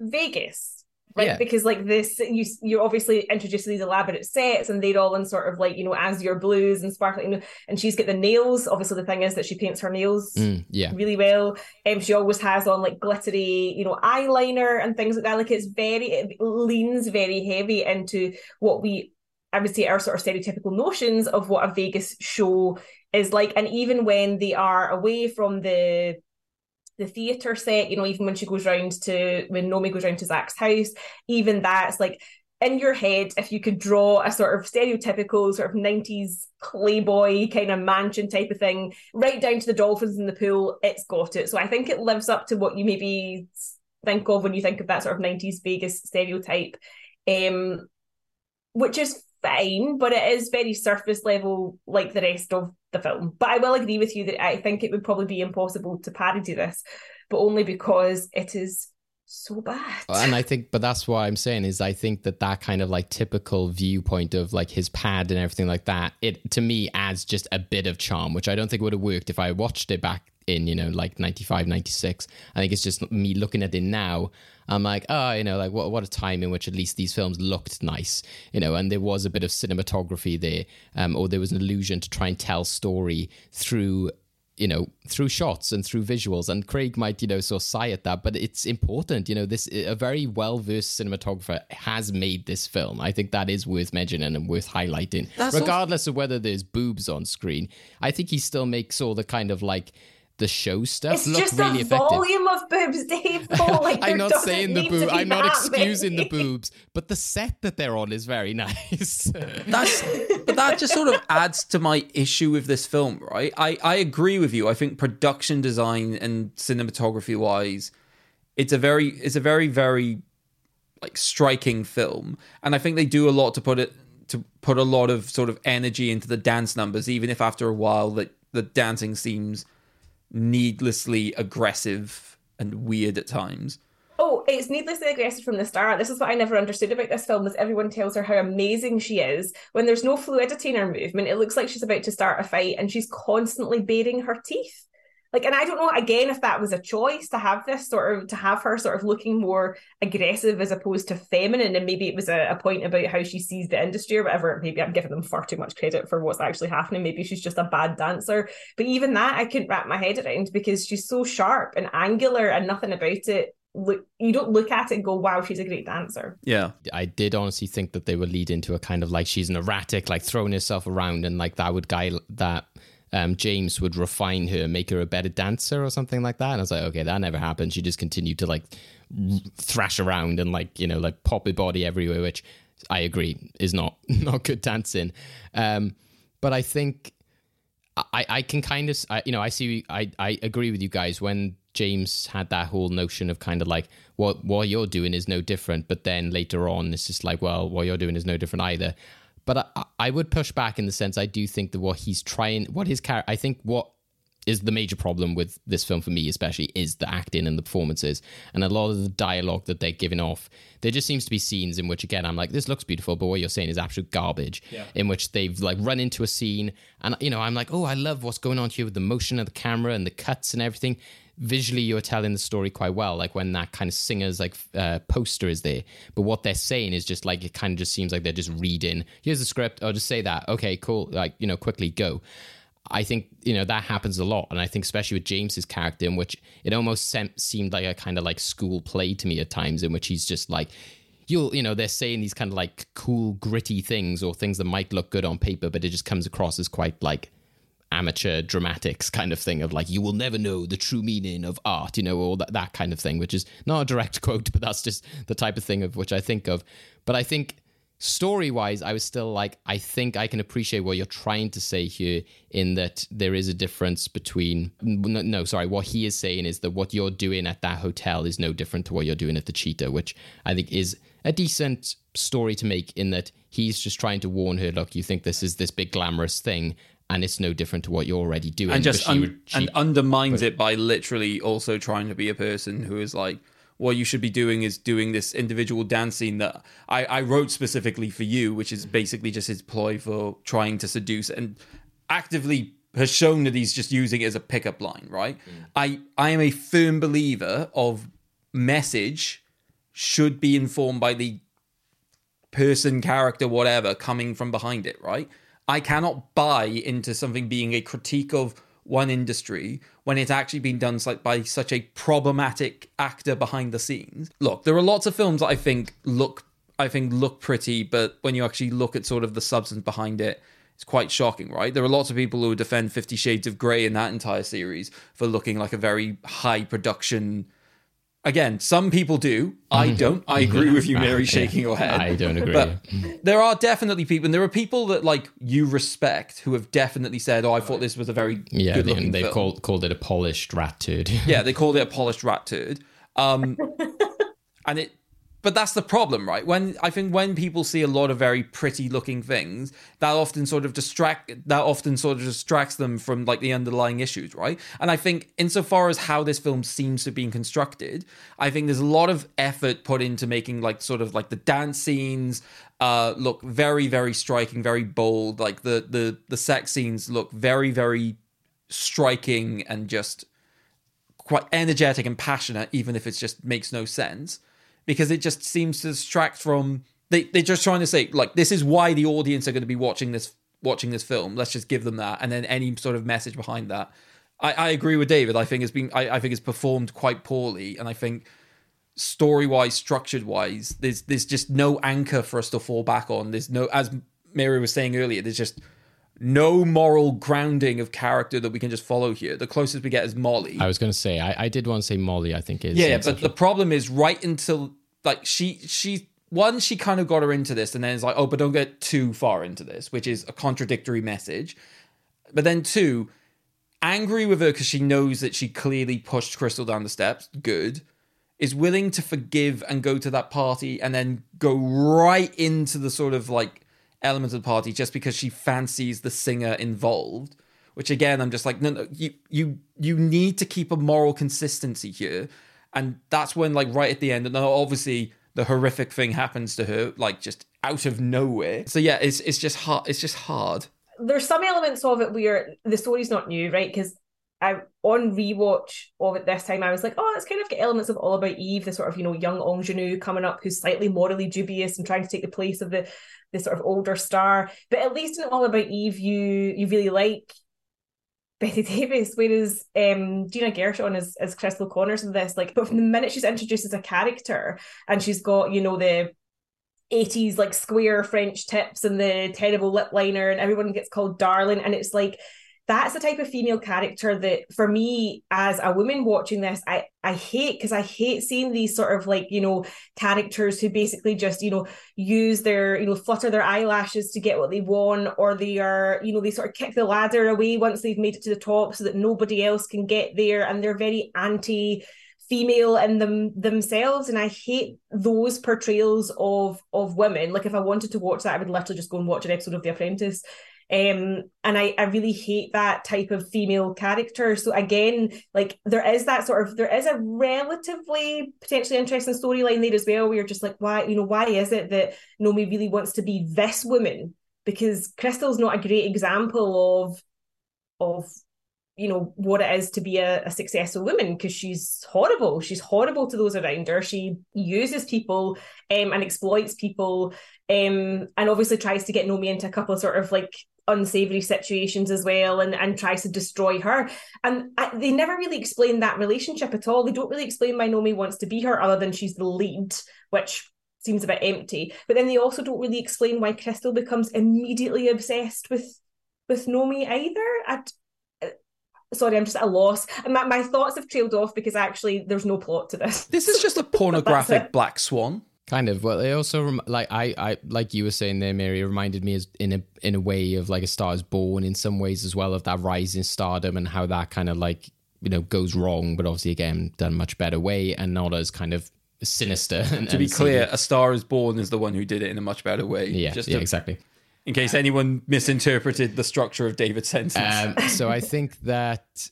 Vegas, right? Yeah. Because like this, you you're obviously introduce these elaborate sets, and they're all in sort of like you know azure blues and sparkling. You know, and she's got the nails. Obviously, the thing is that she paints her nails Mm, yeah. really well. Um, she always has on like glittery, you know, eyeliner and things like that. Like it's very, it leans very heavy into what we, I would say, our sort of stereotypical notions of what a Vegas show is like. And even when they are away from the the theatre set, you know, even when she goes round to when Nomi goes round to Zach's house, even that's like in your head, if you could draw a sort of stereotypical sort of 90s playboy kind of mansion type of thing, right down to the dolphins in the pool, it's got it. So I think it lives up to what you maybe think of when you think of that sort of 90s Vegas stereotype. Um which is fine, but it is very surface level like the rest of the film. But I will agree with you that I think it would probably be impossible to parody this, but only because it is so bad. And I think, but that's what I'm saying is I think that that kind of like typical viewpoint of like his pad and everything like that, it to me adds just a bit of charm, which I don't think would have worked if I watched it back in, you know, like 95, 96. I think it's just me looking at it now. I'm like, oh, you know, like what what a time in which at least these films looked nice, you know, and there was a bit of cinematography there, um, or there was an illusion to try and tell story through you know through shots and through visuals and craig might you know sort of sigh at that but it's important you know this a very well versed cinematographer has made this film. I think that is worth mentioning and worth highlighting. That's regardless of whether there's boobs on screen i think he still makes all the kind of like the show stuff It's look just really a effective volume of boobs, Dave. Paul. Like, I'm not saying the need to boob. I'm not that excusing the (laughs) boobs, but the set that they're on is very (laughs) nice. That's but that just sort of adds to my issue with this film, right? I I agree with you. I think production design and cinematography wise, it's a very it's a very very like striking film, and I think they do a lot to put it to put a lot of sort of energy into the dance numbers, even if after a while that the dancing seems needlessly aggressive and weird at times. Oh, it's needlessly aggressive from the start. This is what I never understood about this film: is everyone tells her how amazing she is when there's no fluidity in her movement. It looks like she's about to start a fight, and she's constantly baring her teeth. Like, and I don't know again if that was a choice to have this sort of to have her sort of looking more aggressive as opposed to feminine, and maybe it was a, a point about how she sees the industry or whatever. Maybe I'm giving them far too much credit for what's actually happening. Maybe she's just a bad dancer, but even that I couldn't wrap my head around because she's so sharp and angular, and nothing about it. Look, you don't look at it and go, "Wow, she's a great dancer." Yeah. I did honestly think that they would lead into a kind of like she's an erratic, like throwing herself around, and like that would guy that um, James would refine her, make her a better dancer or something like that. And I was like, okay, that never happened. She just continued to like thrash around and like you know like pop her body everywhere, which I agree is not (laughs) not good dancing. Um, but I think I, I can kind of I, you know I see I, I agree with you guys when James had that whole notion of kind of like what what you're doing is no different, but then later on it's just like well what you're doing is no different either. But I, I would push back in the sense I do think that what he's trying, what his character, I think what is the major problem with this film for me, especially, is the acting and the performances and a lot of the dialogue that they're giving off. There just seems to be scenes in which, again, I'm like, this looks beautiful, but what you're saying is absolute garbage. Yeah. In which they've like run into a scene, and you know, I'm like, oh, I love what's going on here with the motion of the camera and the cuts and everything. visually you're telling the story quite well like when that kind of singer's like uh, poster is there but what they're saying is just like it kind of just seems like they're just reading here's the script i'll just say that okay cool like you know quickly go I think you know that happens a lot, and I think especially with James's character, in which it almost sem- seemed like a kind of like school play to me at times, in which he's just like, you'll you know they're saying these kind of like cool gritty things or things that might look good on paper, but it just comes across as quite like amateur dramatics kind of thing of like you will never know the true meaning of art, you know, or that that kind of thing, which is not a direct (laughs) quote, but that's just the type of thing of which I think of. But I think story wise, I was still like, I think I can appreciate what you're trying to say here in that there is a difference between, no, no, sorry, what he is saying is that what you're doing at that hotel is no different to what you're doing at the cheetah, which I think is a decent story to make in that he's just trying to warn her, look, you think this is this big glamorous thing. And it's no different to what you're already doing. and just un- would- she- and undermines but- it by literally also trying to be a person who is like what you should be doing is doing this individual dance scene that I, I wrote specifically for you, which is basically just his ploy for trying to seduce and actively has shown that he's just using it as a pickup line, right? Mm. I I am a firm believer of message should be informed by the person, character, whatever, coming from behind it, right? I cannot buy into something being a critique of one industry when it's actually been done like by such a problematic actor behind the scenes. Look, there are lots of films that I think look I think look pretty, but when you actually look at sort of the substance behind it, it's quite shocking, right? There are lots of people who defend Fifty Shades of Grey in that entire series for looking like a very high production Again, some people do. I mm-hmm. don't. I agree with you, mm-hmm. Mary, (laughs) ah, shaking your head. I don't agree. But mm-hmm. there are definitely people, and there are people that like you respect who have definitely said, "Oh, I thought this was a very yeah, good they, looking they film." called called it a polished rat turd. yeah, they (laughs) called it a polished rat turd. Um, (laughs) and it, but that's the problem, right? When I think when people see a lot of very pretty looking things, that often sort of distract that often sort of distracts them from like the underlying issues, right? And I think insofar as how this film seems to be constructed, I think there's a lot of effort put into making like sort of like the dance scenes uh look very very striking, very bold. Like the the the sex scenes look very very striking and just quite energetic and passionate, even if it just makes no sense, because it just seems to distract from. They they're just trying to say like this is why the audience are going to be watching this watching this film. Let's just give them that, and then any sort of message behind that. I, I agree with David. I think it's been I, I think it's performed quite poorly, and I think story wise, structured wise, there's there's just no anchor for us to fall back on. There's no as Mary was saying earlier. There's just no moral grounding of character that we can just follow here. The closest we get is Molly. I was going to say, I, I did want to say Molly. I think is Yeah, but the problem is right until like she she one she kind of got her into this, and then it's like oh, but don't get too far into this, which is a contradictory message. But then two, angry with her because she knows that she clearly pushed Crystal down the steps. Good. Is willing to forgive and go to that party and then go right into the sort of like element of the party just because she fancies the singer involved. Which again, I'm just like, no, no, you you you need to keep a moral consistency here, and that's when like right at the end, and obviously the horrific thing happens to her, like just out of nowhere. So yeah, it's it's just hard. It's just hard. there's some elements of it where the story's not new, right? Because I on rewatch of it this time, I was like, oh, it's kind of got elements of All About Eve, the sort of you know young ingenue coming up who's slightly morally dubious and trying to take the place of the the sort of older star. But at least in All About Eve, you you really like Bette (laughs) Davis, whereas um, Gina Gershon is, is Crystal Connors in this. Like, but from the minute she's introduced as a character and she's got, you know, the 80s like square French tips and the terrible lip liner, and everyone gets called darling. And it's like, that's the type of female character that for me as a woman watching this i i hate because i hate seeing these sort of like you know characters who basically just you know use their you know flutter their eyelashes to get what they want or they are you know they sort of kick the ladder away once they've made it to the top so that nobody else can get there and they're very anti female in them themselves and i hate those portrayals of of women. Like if i wanted to watch that i would literally just go and watch an episode of the apprentice um and I, I really hate that type of female character. So again like there is that sort of there is a relatively potentially interesting storyline there as well where you're just like why you know why is it that Nomi really wants to be this woman? Because Crystal's not a great example of of you know what it is to be a, a successful woman because she's horrible. She's horrible to those around her. She uses people um, and exploits people um, and obviously tries to get Nomi into a couple of sort of like unsavory situations as well and, and tries to destroy her and I, they never really explain that relationship at all they don't really explain why Nomi wants to be her other than she's the lead which seems a bit empty but then they also don't really explain why Crystal becomes immediately obsessed with with Nomi either I, uh, sorry, I'm just at a loss. My, my thoughts have trailed off because actually there's no plot to this. This is just a (laughs) pornographic black swan. Kind of. Well, it also rem- like I, I like you were saying there, Mary. It reminded me as in a in a way of like a Star is Born in some ways as well of that rising stardom and how that kind of like you know goes wrong, but obviously again done much better way and not as kind of sinister. And, To be clear, silly. A Star is Born is the one who did it in a much better way. yeah, Just yeah, to- exactly. In case anyone misinterpreted the structure of David's sentence. Um, so I think that,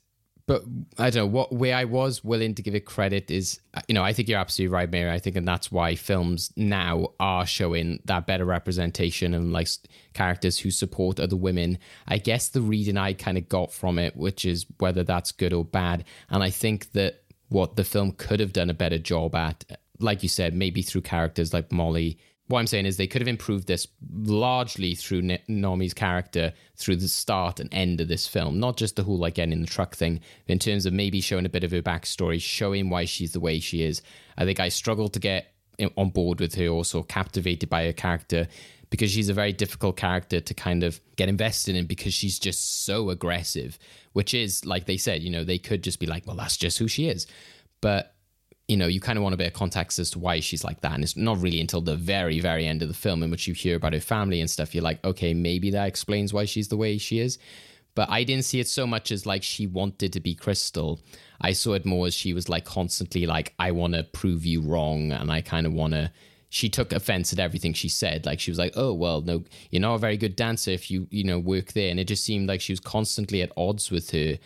but I don't know what where I was willing to give it credit is, uh, you know, I think you're absolutely right, Mary. I think, and that's why films now are showing that better representation and like characters who support other women. I guess the reading I kind of got from it, which is whether that's good or bad, and I think that what the film could have done a better job at, like you said, maybe through characters like Molly what I'm saying is they could have improved this largely through N- Nomi's character through the start and end of this film, not just the whole like getting in the truck thing, in terms of maybe showing a bit of her backstory, showing why she's the way she is. I think I struggled to get on board with her, also captivated by her character because she's a very difficult character to kind of get invested in because she's just so aggressive, which is like they said, you know, they could just be like, well, that's just who she is. But you know, you kind of want a bit of context as to why she's like that. And it's not really until the very, very end of the film in which you hear about her family and stuff, you're like, okay, maybe that explains why she's the way she is. But I didn't see it so much as like she wanted to be Crystal. I saw it more as she was like constantly like, I want to prove you wrong. And I kind of want to. She took offense at everything she said. Like she was like, "Oh well, no, you're not a very good dancer if you you know work there." And it just seemed like she was constantly at odds with her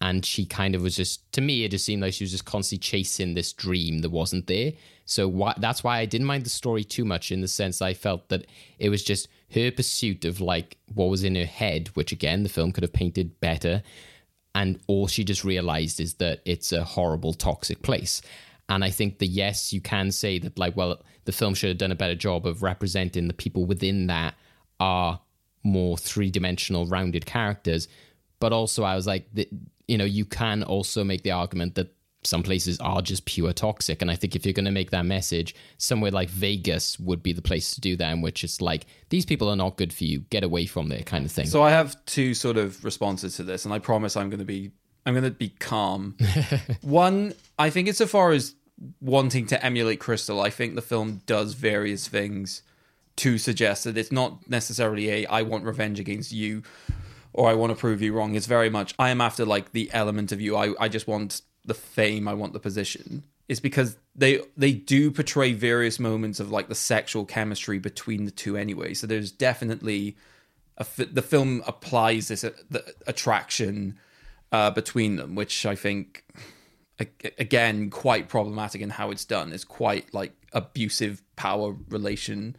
and she kind of was just to me it just seemed like she was just constantly chasing this dream that wasn't there. So why, that's why i didn't mind the story too much in the sense i felt that it was just her pursuit of like what was in her head which again the film could have painted better. And all she just realized is that it's a horrible toxic place. And i think that yes you can say that like well the film should have done a better job of representing the people within that are more three-dimensional rounded characters. But also i was like the, you know you can also make the argument that some places are just pure toxic. And i think if you're going to make that message somewhere like vegas would be the place to do that in which it's like these people are not good for you. Get away from there kind of thing. So I have two sort of responses to this, and I promise I'm going to be I'm going to be calm. (laughs) One, I think it's so far as wanting to emulate Crystal, I think the film does various things to suggest that it's not necessarily a I want revenge against you or I want to prove you wrong. It's very much I am after like the element of you. I, I just want the fame, I want the position. It's because they they do portray various moments of like the sexual chemistry between the two anyway. So there's definitely a the film applies this uh, attraction uh, between them, which I think again quite problematic in how it's done. It's quite like abusive power relation.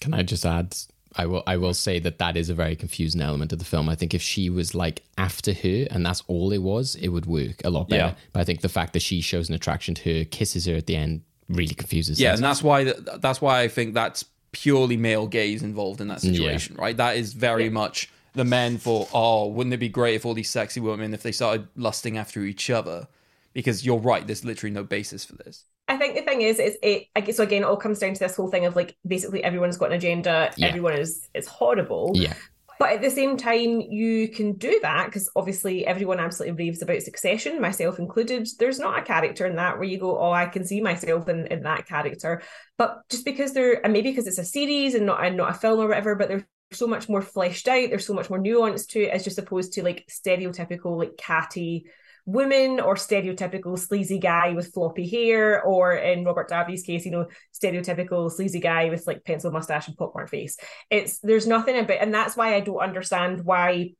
Can I just add? I will. I will say that that is a very confusing element of the film. I think if she was like after her and that's all it was, it would work a lot better. Yeah. But I think the fact that she shows an attraction to her, kisses her at the end, really confuses. Yeah, things. and that's why th- that's why I think that's purely male gaze involved in that Yeah. situation, right? That is very much the men for oh, wouldn't it be great if all these sexy women if they started lusting after each other? Because you're right, there's literally no basis for this. I think the thing is, is it I guess so again, it all comes down to this whole thing of like basically everyone's got an agenda, Yeah. everyone is is horrible. Yeah. But at the same time, you can do that because obviously everyone absolutely raves about succession, myself included. There's not a character in that where you go, Oh, I can see myself in, in that character. But just because they're and maybe because it's a series and not and not a film or whatever, but they're so much more fleshed out, there's so much more nuance to it as just opposed to like stereotypical, like catty women or stereotypical sleazy guy with floppy hair, or in Robert Davi's case, you know, stereotypical sleazy guy with like pencil mustache and popcorn face. It's there's nothing about, and that's why I don't understand why.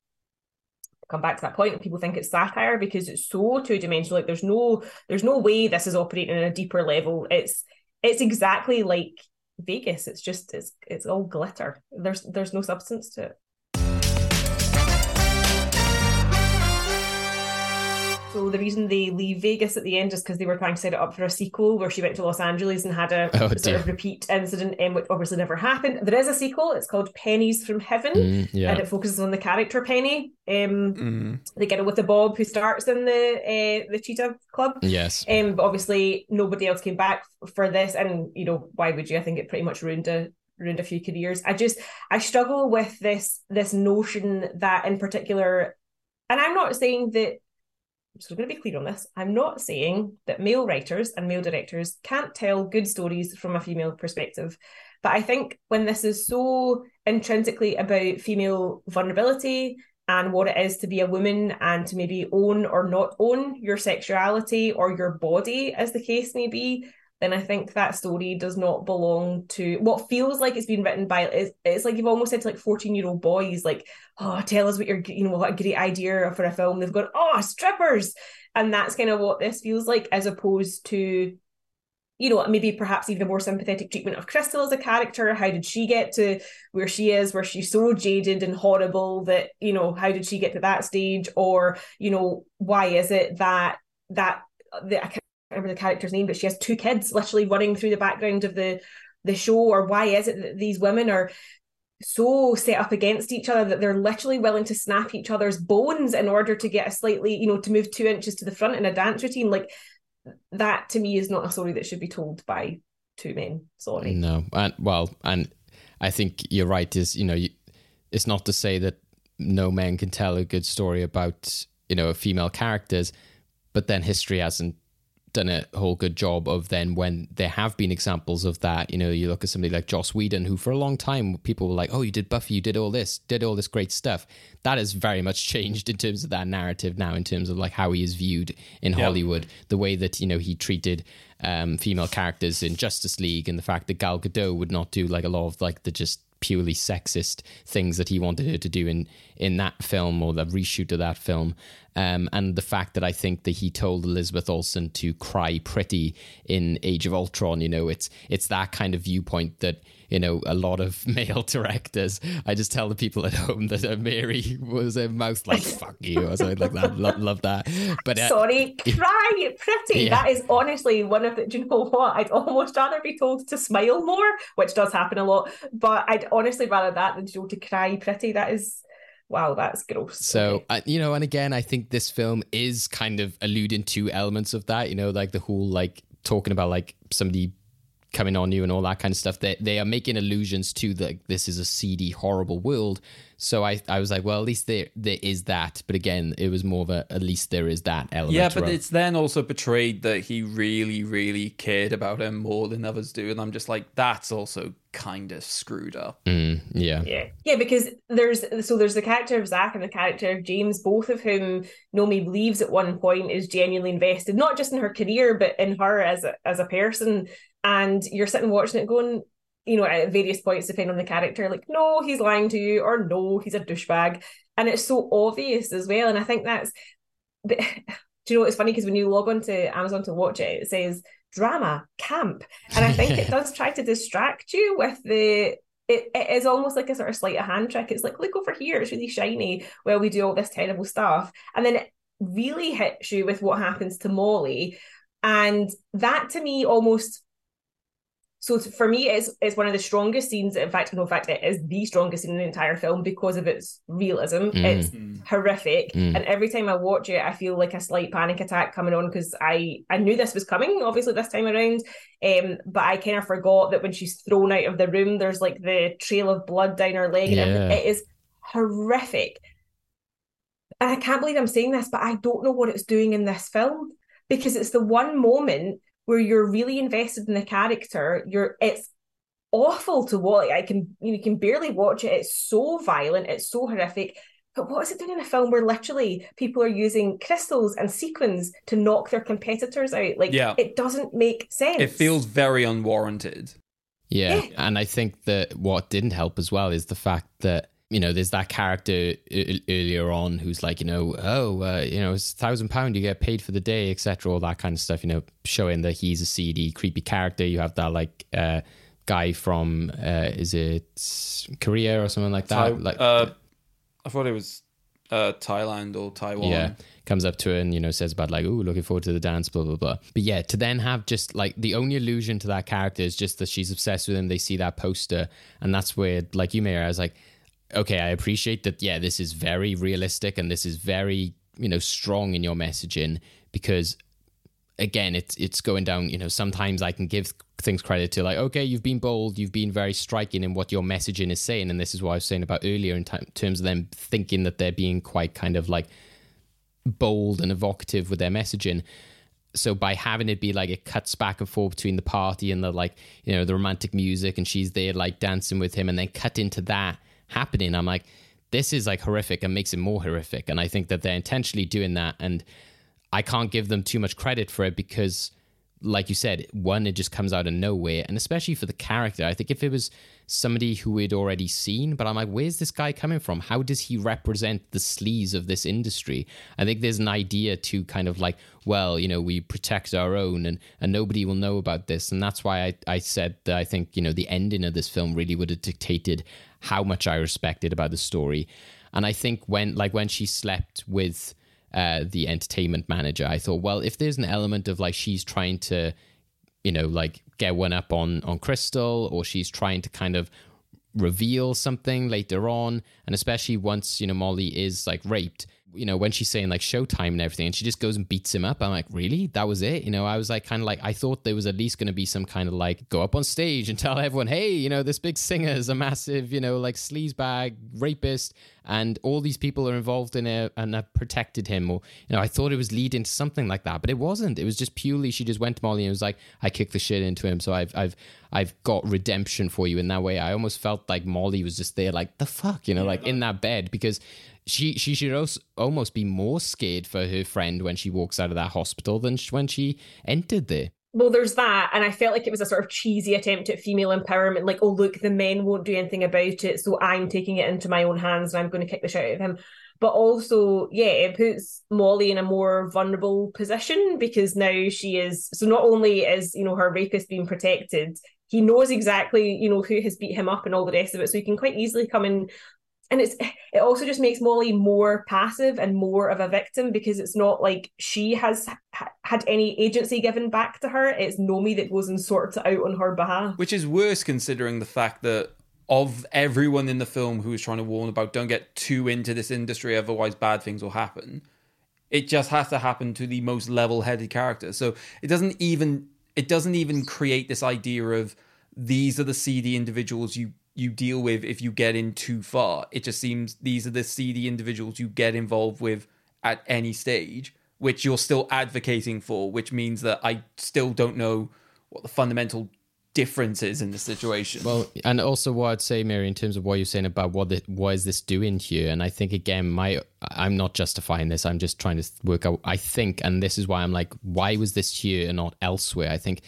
Come back to that point, people think it's satire because it's so two dimensional. Like there's no, there's no way this is operating on a deeper level. It's, it's exactly like Vegas. It's just, it's, it's all glitter. There's, there's no substance to it. So the reason they leave Vegas at the end is because they were trying to set it up for a sequel where she went to Los Angeles and had a (laughs) Oh, sort dear. of repeat incident, um, which obviously never happened. There is a sequel. It's called Penny's from Heaven, Mm, yeah. and it focuses on the character Penny, um, Mm. the girl with the bob who starts in the uh, the Cheetah Club. Yes. Um, but obviously nobody else came back for this, and you know why would you? I think it pretty much ruined a ruined a few careers. I just I struggle with this this notion that in particular, and I'm not saying that. So I'm going to be clear on this. I'm not saying that male writers and male directors can't tell good stories from a female perspective. But I think when this is so intrinsically about female vulnerability and what it is to be a woman and to maybe own or not own your sexuality or your body, as the case may be, then I think that story does not belong to what feels like it's been written by. It's, it's like you've almost said to like 14 year old boys, like, oh, tell us what you're, you know, what a great idea for a film. They've gone, oh, strippers. And that's kind of what this feels like, as opposed to you know, maybe perhaps even a more sympathetic treatment of Crystal as a character. How did she get to where she is, where she's so jaded and horrible that, you know, how did she get to that stage? Or, you know, why is it that that the remember the character's name, but she has two kids literally running through the background of the the show, or why is it that these women are so set up against each other that they're literally willing to snap each other's bones in order to get a slightly, you know, to move two inches to the front in a dance routine. Like that to me is not a story that should be told by two men. Sorry. No, and well, and I think you're right. Is you know, it's not to say that no man can tell a good story about you know female characters, but then history hasn't done a whole good job of then when there have been examples of that. You know, you look at somebody like Joss Whedon, who for a long time people were like, "Oh, you did Buffy, you did all this, did all this great stuff." That has very much changed in terms of that narrative now, in terms of like how he is viewed in Yeah. Hollywood, the way that you know he treated um, female characters in Justice League, and the fact that Gal Gadot would not do like a lot of like the just purely sexist things that he wanted her to do in in that film or the reshoot of that film um, and the fact that I think that he told Elizabeth Olsen to cry pretty in Age of Ultron you know it's it's that kind of viewpoint that you know a lot of (laughs) male directors I just tell the people at home that uh, Mary was a mouth like fuck you or something like that love, love that but uh, Sorry, (laughs) cry pretty. Yeah. That is honestly one of the. Do you know what? I'd almost rather be told to smile more, which does happen a lot. But I'd honestly rather that than to go to cry pretty. That is, wow, that's gross. So, uh, you know, and again, I think this film is kind of alluding to elements of that, you know, like the whole like talking about like somebody coming on you and all that kind of stuff. They they are making allusions to the this is a seedy, horrible world. So I I was like, well, at least there there is that. But again, it was more of a at least there is that element. Yeah, but it's then also portrayed that he really, really cared about him more than others do, and I'm just like, that's also kind of screwed up. Mm, yeah. Yeah, yeah, because there's so there's the character of Zach and the character of James, both of whom Nomi believes at one point is genuinely invested, not just in her career, but in her as a as a person. And you're sitting watching it, going, you know, at various points, depending on the character, like, no, he's lying to you, or no, he's a douchebag, and it's so obvious as well. And I think that's, (laughs) do you know, it's funny because when you log on to Amazon to watch it, it says drama, camp, and I think it (laughs) does try to distract you with the it, it is almost like a sort of sleight of hand trick. It's like, look over here, it's really shiny while we do all this terrible stuff. And then it really hits you with what happens to Molly. And that to me almost so for me it's it's one of the strongest scenes. In fact, no, in fact, it is the strongest scene in the entire film because of its realism. Mm. It's horrific. Mm. And every time I watch it, I feel like a slight panic attack coming on because I I knew this was coming, obviously, this time around. Um, but I kind of forgot that when she's thrown out of the room, there's like the trail of blood down her leg. And. Yeah. it is horrific. And I can't believe I'm saying this, but I don't know what it's doing in this film because it's the one moment where you're really invested in the character. You're it's awful to watch. I can you can barely watch it. It's so violent. It's so horrific. But what is it doing in a film where literally people are using crystals and sequins to knock their competitors out? Like Yeah. it doesn't make sense. It feels very unwarranted. Yeah. And I think that what didn't help as well is the fact that, you know, there's that character earlier on who's like, you know, oh, uh, you know, it's a thousand pound, you get paid for the day, etc. All that kind of stuff, you know, showing that he's a seedy, creepy character. You have that like uh, guy from, uh, is it Korea or something like that? Ty- like, uh, I thought it was uh, Thailand or Taiwan. Yeah, comes up to her and you know says about like, oh, looking forward to the dance," blah blah blah. But yeah, to then have just like the only allusion to that character is just that she's obsessed with him. They see that poster, and that's where, like you, may I was like, okay, I appreciate that. Yeah, this is very realistic and this is very you know strong in your messaging because again it's it's going down you know sometimes i can give things credit to like okay you've been bold you've been very striking in what your messaging is saying and this is what i was saying about earlier in t- terms of them thinking that they're being quite kind of like bold and evocative with their messaging so by having it be like it cuts back and forth between the party and the like you know the romantic music and she's there like dancing with him and then cut into that happening i'm like this is like horrific and makes it more horrific and i think that they're intentionally doing that and I can't give them too much credit for it because, like you said, one, it just comes out of nowhere. And especially for the character, I think if it was somebody who we'd already seen, but I'm like, where's this guy coming from? How does he represent the sleaze of this industry? I think there's an idea to kind of like, well, you know, we protect our own and, and nobody will know about this. And that's why I, I said that I think, you know, the ending of this film really would have dictated how much I respected about the story. And I think when, like, when she slept with uh, the entertainment manager. I thought, well, if there's an element of like she's trying to, you know, like get one up on on Crystal, or she's trying to kind of reveal something later on, and especially once you know Molly is like raped. You know, when she's saying like showtime and everything, and she just goes and beats him up. I'm like, really? That was it? You know, I was like, kind of like, I thought there was at least going to be some kind of like go up on stage and (laughs) tell everyone, hey, you know, this big singer is a massive, you know, like sleazebag rapist, and all these people are involved in it and have protected him. Or, you know, I thought it was leading to something like that, but it wasn't. It was just purely she just went to Molly and was like, I kicked the shit into him, so I've, I've, I've got redemption for you in that way. I almost felt like Molly was just there, like the fuck, you know, like in that bed because she she should also almost be more scared for her friend when she walks out of that hospital than when she entered there. Well, there's that, and I felt like it was a sort of cheesy attempt at female empowerment. Like, oh look, the men won't do anything about it, so I'm taking it into my own hands and I'm going to kick the shit out of him. But also, yeah, it puts Molly in a more vulnerable position because now she is. So not only is you know her rapist being protected, he knows exactly you know who has beat him up and all the rest of it, so he can quite easily come in and it's it also just makes Molly more passive and more of a victim because it's not like she has ha- had any agency given back to her. It's Nomi that goes and sorts it out on her behalf. Which is worse considering the fact that of everyone in the film who is trying to warn about don't get too into this industry, otherwise bad things will happen. It just has to happen to the most level-headed character. So it doesn't even it doesn't even create this idea of these are the seedy individuals you you deal with if you get in too far. It just seems these are the seedy individuals you get involved with at any stage, which you're still advocating for, which means that I still don't know what the fundamental difference is in the situation. Well, and also what I'd say, Mary, in terms of what you're saying about what the, what is this doing here, and I think again, my I'm not justifying this. I'm just trying to work out. I think, and this is why I'm like, why was this here and not elsewhere? I think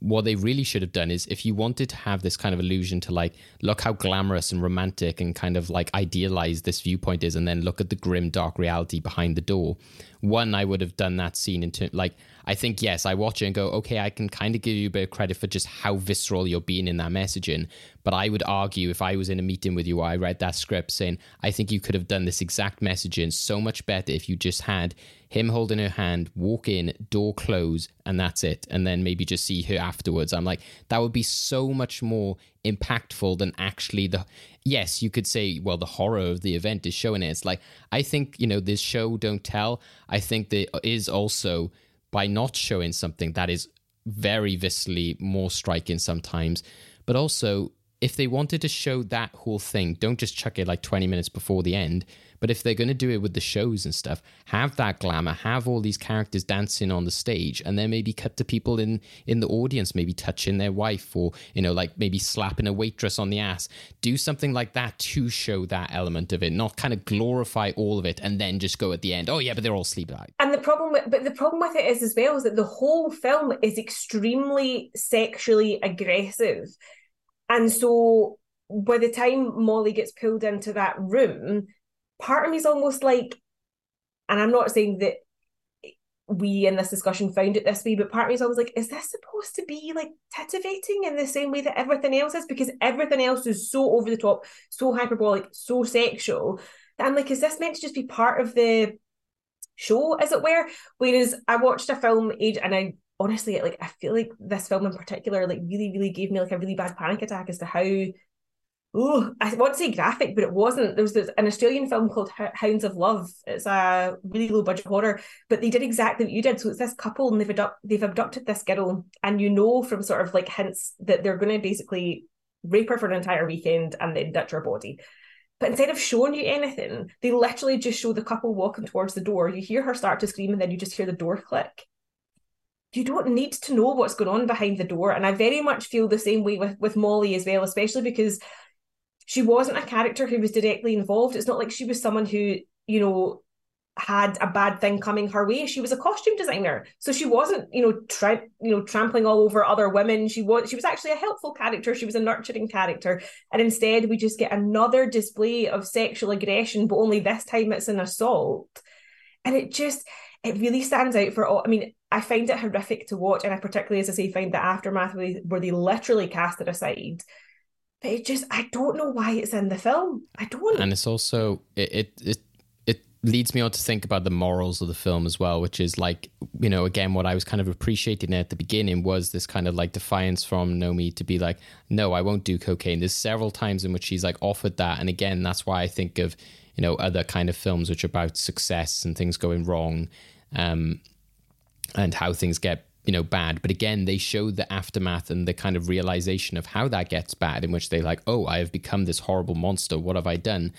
what they really should have done is if you wanted to have this kind of illusion to like look how glamorous and romantic and kind of like idealized this viewpoint is and then look at the grim dark reality behind the door one i would have done that scene in into like i think yes i watch it and go okay i can kind of give you a bit of credit for just how visceral you're being in that messaging but i would argue if i was in a meeting with you i read that script saying i think you could have done this exact messaging so much better if you just had him holding her hand, walk in, door close, and that's it. And then maybe just see her afterwards. I'm like, that would be so much more impactful than actually the. Yes, you could say, well, the horror of the event is showing it. It's like, I think, you know, this show don't tell. I think there is also, by not showing something that is very viscerally more striking sometimes, but also if they wanted to show that whole thing, don't just chuck it like 20 minutes before the end. But if they're going to do it with the shows and stuff, have that glamour, have all these characters dancing on the stage, and then maybe cut to people in in the audience, maybe touching their wife, or you know, like maybe slapping a waitress on the ass. Do something like that to show that element of it, not kind of glorify all of it, and then just go at the end. Oh yeah, but they're all sleep sleeping. And the problem, with, but the problem with it is as well is that the whole film is extremely sexually aggressive, and so by the time Molly gets pulled into that room, part of me is almost like, and I'm not saying that we in this discussion found it this way, but part of me is always like, is this supposed to be like titivating in the same way that everything else is? Because everything else is so over the top, so hyperbolic, so sexual I'm like, is this meant to just be part of the show, as it were? Whereas I watched a film and I honestly like I feel like this film in particular like really, really gave me like a really bad panic attack as to how oh, I want to say graphic, but it wasn't. There was this, an Australian film called Hounds of Love. It's a really low budget horror, but they did exactly what you did. So it's this couple and they've abduct, they've abducted this girl, and you know from sort of like hints that they're going to basically rape her for an entire weekend and then ditch her body. But instead of showing you anything, they literally just show the couple walking towards the door. You hear her start to scream, and then you just hear the door click. You don't need to know what's going on behind the door. And I very much feel the same way with, with Molly as well, especially because she wasn't a character who was directly involved. It's not like she was someone who, you know, had a bad thing coming her way. She was a costume designer, so she wasn't, you know, tra- you know, trampling all over other women. She was, she was actually a helpful character. She was a nurturing character, and instead we just get another display of sexual aggression, but only this time it's an assault, and it just, it really stands out for all. I mean, I find it horrific to watch, and I particularly, as I say, find the aftermath where they, where they literally cast it aside but it just I don't know why it's in the film. I don't. And it's also it it it, leads me on to think about the morals of the film as well, which is like you know again what I was kind of appreciating at the beginning was this kind of like defiance from Nomi to be like, no, I won't do cocaine. There's several times in which she's like offered that, and again that's why I think of you know other kind of films which are about success and things going wrong, um, and how things get you know bad. But again they show the aftermath and the kind of realization of how that gets bad in which they're like oh i have become this horrible monster. What have i done?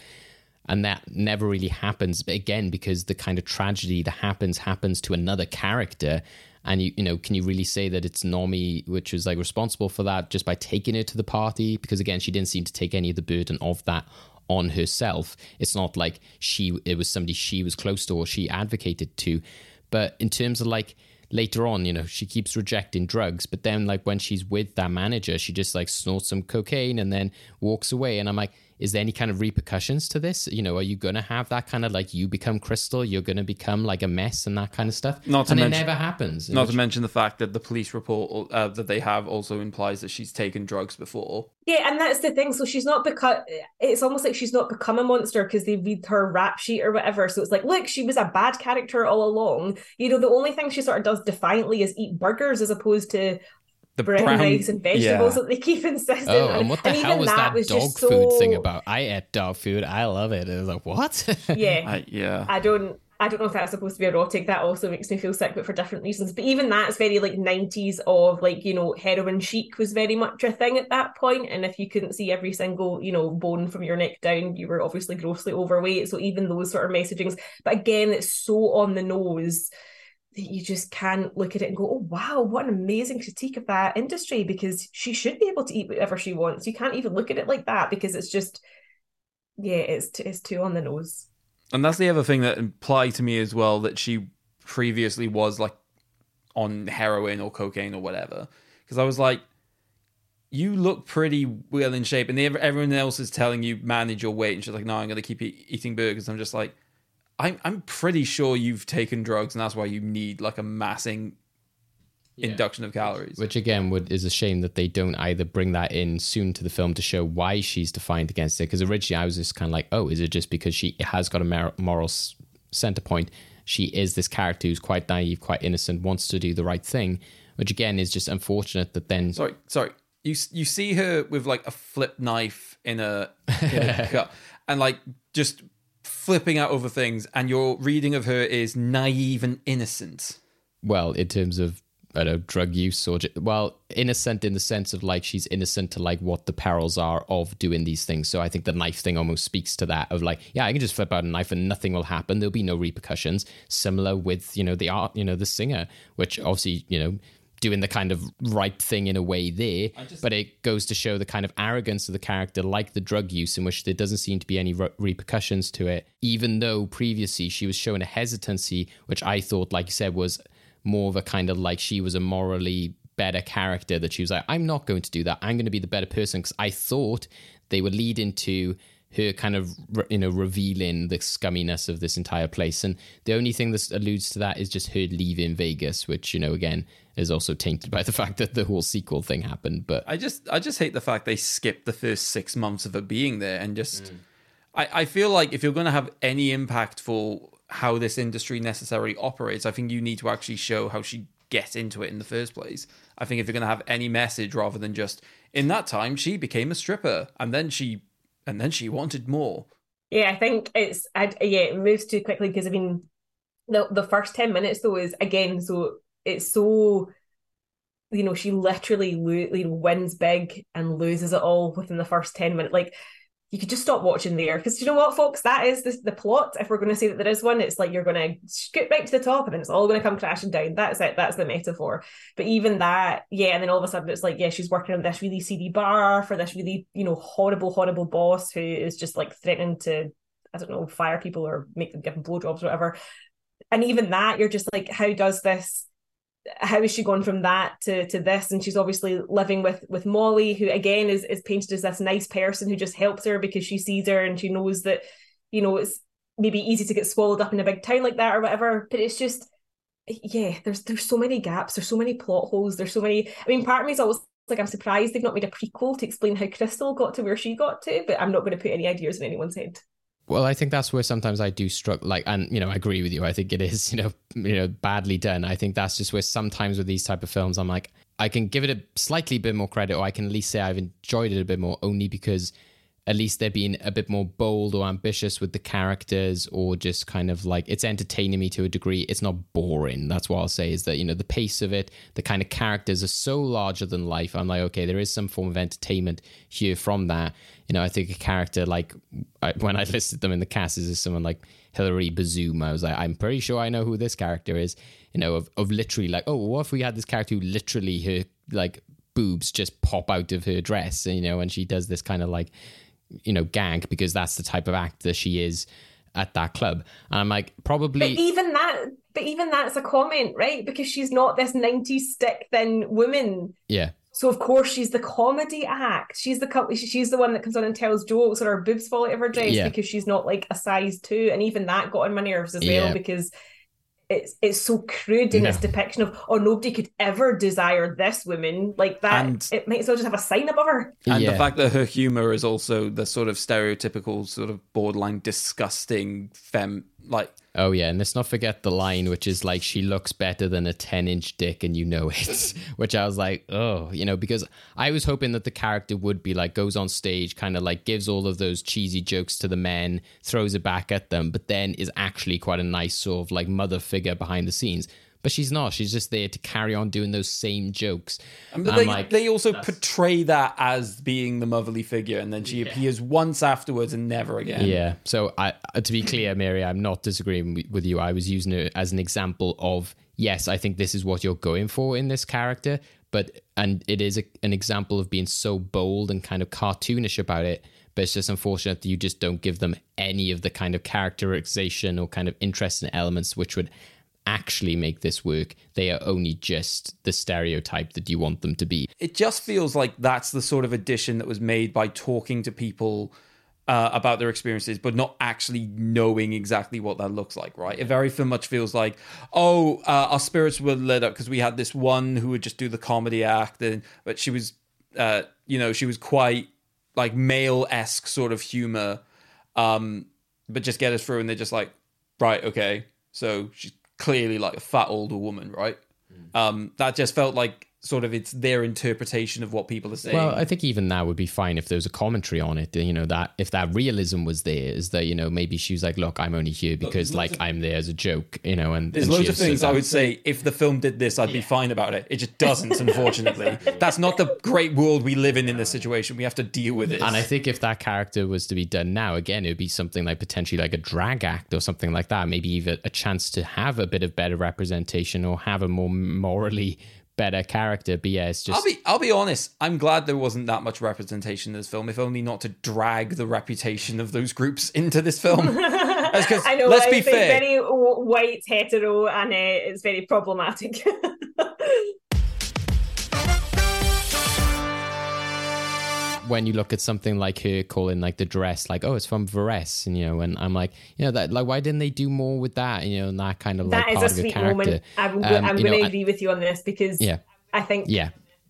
And that never really happens but again because the kind of tragedy that happens happens to another character. And you you know can you really say that it's Nomi which was like responsible for that just by taking it to the party? Because again she didn't seem to take any of the burden of that on herself. It's not like she it was somebody she was close to or she advocated to but in terms of like later on, you know, she keeps rejecting drugs, but then like when she's with that manager, she just like snorts some cocaine and then walks away. And I'm like, is there any kind of repercussions to this? You know, are you gonna have that kind of like you become crystal, you're gonna become like a mess and that kind of stuff? Not to and mention, it never happens. Not Which- to mention the fact that the police report uh, that they have also implies that she's taken drugs before. Yeah, and that's the thing. So she's not because it's almost like she's not become a monster because they read her rap sheet or whatever. So it's like, look, she was a bad character all along. You know, the only thing she sort of does defiantly is eat burgers as opposed to The brown brown- rice and vegetables yeah. that they keep (laughs) insisting. Oh, on. and what the hell even was that, was dog just food so- thing about? I ate dog food. I love it. It was like, what? (laughs) Yeah, I, yeah. I don't. I don't know if that's supposed to be erotic. That also makes me feel sick, but for different reasons. But even that's very like nineties of like you know heroin chic was very much a thing at that point. And if you couldn't see every single you know bone from your neck down, you were obviously grossly overweight. So even those sort of messagings. But again, it's so on the nose you just can't look at it and go, "Oh wow, what an amazing critique of that industry!" Because she should be able to eat whatever she wants. You can't even look at it like that because it's just, yeah, it's t- it's too on the nose. And that's the other thing that implied to me as well that she previously was like on heroin or cocaine or whatever. Because I was like, you look pretty well in shape, and ev- everyone else is telling you manage your weight, and she's like, no, I'm going to keep e- eating burgers. I'm just like, I'm I'm pretty sure you've taken drugs, and that's why you need like a massing induction of calories. Which again would is a shame that they don't either bring that in soon to the film to show why she's defined against it. Because originally I was just kind of like, oh, is it just because she has got a mer- moral center point? She is this character who's quite naive, quite innocent, wants to do the right thing. Which again is just unfortunate that then. Sorry, sorry. You you see her with like a flip knife in a, in a (laughs) cup, and like just flipping out over things, and your reading of her is naive and innocent. well, in terms of I don't know drug use or well, innocent in the sense of like she's innocent to like what the perils are of doing these things. So I think the knife thing almost speaks to that of like, yeah, I can just flip out a knife and nothing will happen. There'll be no repercussions. Similar with you know the art, you know the singer, which obviously you know doing the kind of right thing in a way there, but it goes to show the kind of arrogance of the character, like the drug use, in which there doesn't seem to be any re- repercussions to it, even though previously she was showing a hesitancy, which I thought, like you said, was more of a kind of like she was a morally better character that she was like, I'm not going to do that. I'm going to be the better person because I thought they would lead into her kind of you know revealing the scumminess of this entire place and the only thing that alludes to that is just her leaving vegas which you know again is also tainted by the fact that the whole sequel thing happened but I just I just hate the fact they skipped the first six months of her being there and just I, I feel like if you're going to have any impact for how this industry necessarily operates, I think you need to actually show how she gets into it in the first place. I think if you're going to have any message rather than just in that time she became a stripper and then she and then she wanted more. Yeah, I think it's I, yeah, it moves too quickly because I mean, the the first ten minutes though is again so it's so you know she literally lo- you know, wins big and loses it all within the first ten minutes. Like you could just stop watching there because you know what, folks, that is the, the plot. If we're going to say that there is one, it's like you're going to scoot right to the top and then it's all going to come crashing down. That's it. That's the metaphor. But even that, yeah, and then all of a sudden it's like, yeah, she's working on this really seedy bar for this really, you know, horrible, horrible boss who is just like threatening to, I don't know, fire people or make them give them blowjobs or whatever. And even that, you're just like, how does this? How is she gone from that to to this? And she's obviously living with with molly who again is is painted as this nice person who just helps her because she sees her and she knows that you know it's maybe easy to get swallowed up in a big town like that or whatever. But it's just yeah there's there's so many gaps. There's so many plot holes. There's so many i mean part of me is always like i'm surprised they've not made a prequel to explain how crystal got to where she got to but i'm not going to put any ideas in anyone's head well, I think that's where sometimes I do struggle. Like, and you know, I agree with you. I think it is, (laughs) you know, you know, badly done. I think that's just where sometimes with these type of films, I'm like, I can give it a slightly bit more credit, or I can at least say I've enjoyed it a bit more, only because at least they're being a bit more bold or ambitious with the characters, or just kind of like it's entertaining me to a degree. It's not boring. That's what I'll say is that you know the pace of it, the kind of characters are so larger than life. I'm like, okay, there is some form of entertainment here from that you know, I think a character like I, when I (laughs) listed them in the cast is someone like Hilary bazoom I was like, I'm pretty sure I know who this character is. You know, of, of literally like, oh, what if we had this character who literally her like boobs just pop out of her dress, and, you know, and she does this kind of like, you know, gag because that's the type of actor she is at that club. And I'm like, probably but even that but even that's a comment, right? Because she's not this 90s stick thin woman. Yeah. So of course she's the comedy act. She's the she's the one that comes on and tells jokes, or her boobs fall out of her dress Yeah. because she's not like a size two, and even that got on my nerves as Yeah. well because it's it's so crude in its depiction of oh nobody could ever desire this woman like that. And- it might as well just have a sign above her. And Yeah. the fact that her humor is also the sort of stereotypical, sort of borderline disgusting femme, like Oh yeah, and let's not forget the line, which is like she looks better than a ten-inch dick, and you know it. (laughs) which I was like, oh, you know, because I was hoping that the character would be like goes on stage, kind of like gives all of those cheesy jokes to the men, throws it back at them, but then is actually quite a nice sort of like mother figure behind the scenes. But she's not. She's just there to carry on doing those same jokes. And And they, like, they also portray that as being the motherly figure, and then she appears once afterwards and never again. Yeah. So I, uh, to be clear, Mary, I'm not disagreeing with you. I was using it as an example of yes, I think this is what you're going for in this character, but and it is a, an example of being so bold and kind of cartoonish about it. But it's just unfortunate that you just don't give them any of the kind of characterization or kind of interesting elements which would actually make this work. They are only just the stereotype that you want them to be. It just feels like that's the sort of addition that was made by talking to people uh, about their experiences, but not actually knowing exactly what that looks like, right? It very much feels like, oh, uh, our spirits were lit up because we had this one who would just do the comedy act, and but she was, uh, you know, she was quite like male esque sort of humor, um, but just get us through, and they're just like, right, okay, so she's clearly like a fat older woman, right? Um, that just felt like sort of it's their interpretation of what people are saying. Well, I think even that would be fine if there was a commentary on it. You know that if that realism was there, is that you know maybe she was like, "Look, I'm only here because like I'm there as a joke," you know, and There's and loads of things I would say if the film did this, I'd be fine about it. It just doesn't, (laughs) unfortunately. That's not the great world we live in in this situation. We have to deal with it. And I think if that character was to be done now, again, it would be something like potentially like a drag act or something like that. Maybe even a chance to have a bit of better representation or have a more morally better character. But yeah, it's just I'll be I'll be honest. I'm glad there wasn't that much representation in this film, if only not to drag the reputation of those groups into this film. (laughs) I know. let's be fair. Very white, hetero, and uh, it's very problematic. (laughs) when you look at something like her calling like the dress like oh it's from Varese and you know and I'm like you know that like why didn't they do more with that? You know and that kind of like that is part a of sweet character. Moment. I'm, Um, I'm going to agree with you on this because yeah. I think yeah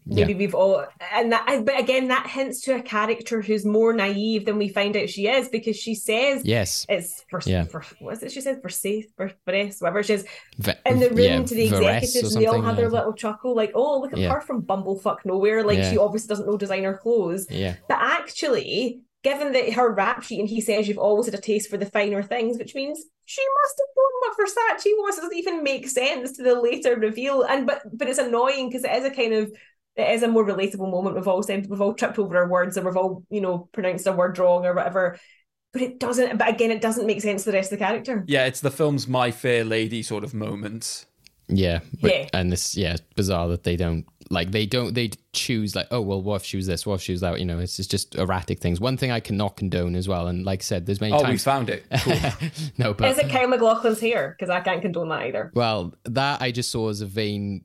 maybe Yeah. we've all and that but again that hints to a character who's more naive than we find out she is because she says Yes. it's for, Yeah. for what is it she says for safe for Bress, whatever she says Ve- in the room yeah, to the executives and they all have their little chuckle like oh look at her from bumblefuck nowhere like she obviously doesn't know designer clothes Yeah. but actually given that her rap sheet and he says you've always had a taste for the finer things which means she must have known what Versace was it doesn't even make sense to the later reveal and but but it's annoying because it is a kind of it is a more relatable moment we've all said we've all tripped over our words and we've all you know pronounced a word wrong or whatever but it doesn't but again it doesn't make sense to the rest of the character Yeah, it's the film's My Fair Lady sort of moment. Yeah, but, Yeah. and this yeah, it's bizarre that they don't like they don't they choose like oh well what if she was this what if she was that you know it's, it's just erratic things. One thing I cannot condone as well, and like I said, there's many Oh, times we found it. (laughs) Cool. no, but is it Kyle MacLachlan's hair because I can't condone that either well that I just saw as a vain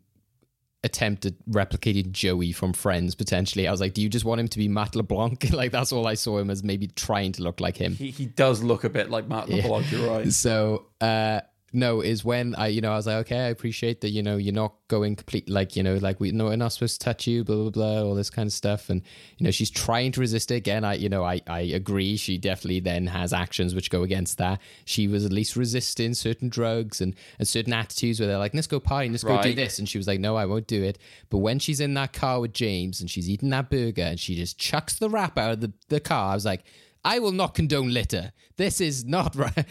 attempt at replicating Joey from Friends potentially. I was like, do you just want him to be Matt LeBlanc? (laughs) like that's all I saw him as maybe trying to look like him. he, he does look a bit like Matt LeBlanc, you're right. (laughs) So, uh, no, is when I, you know, I was like, okay, I appreciate that, you know, you're not going complete, like, you know, like we, no, we're not supposed to touch you, blah, blah, blah, all this kind of stuff. And, you know, she's trying to resist it again. I, you know, I, I agree. She definitely then has actions which go against that. She was at least resisting certain drugs and, and certain attitudes where they're like, let's go party, let's go do this. And she was like, no, I won't do it. But when she's in that car with James and she's eating that burger and she just chucks the wrap out of the, the car, I was like, I will not condone litter. This is not (laughs) right.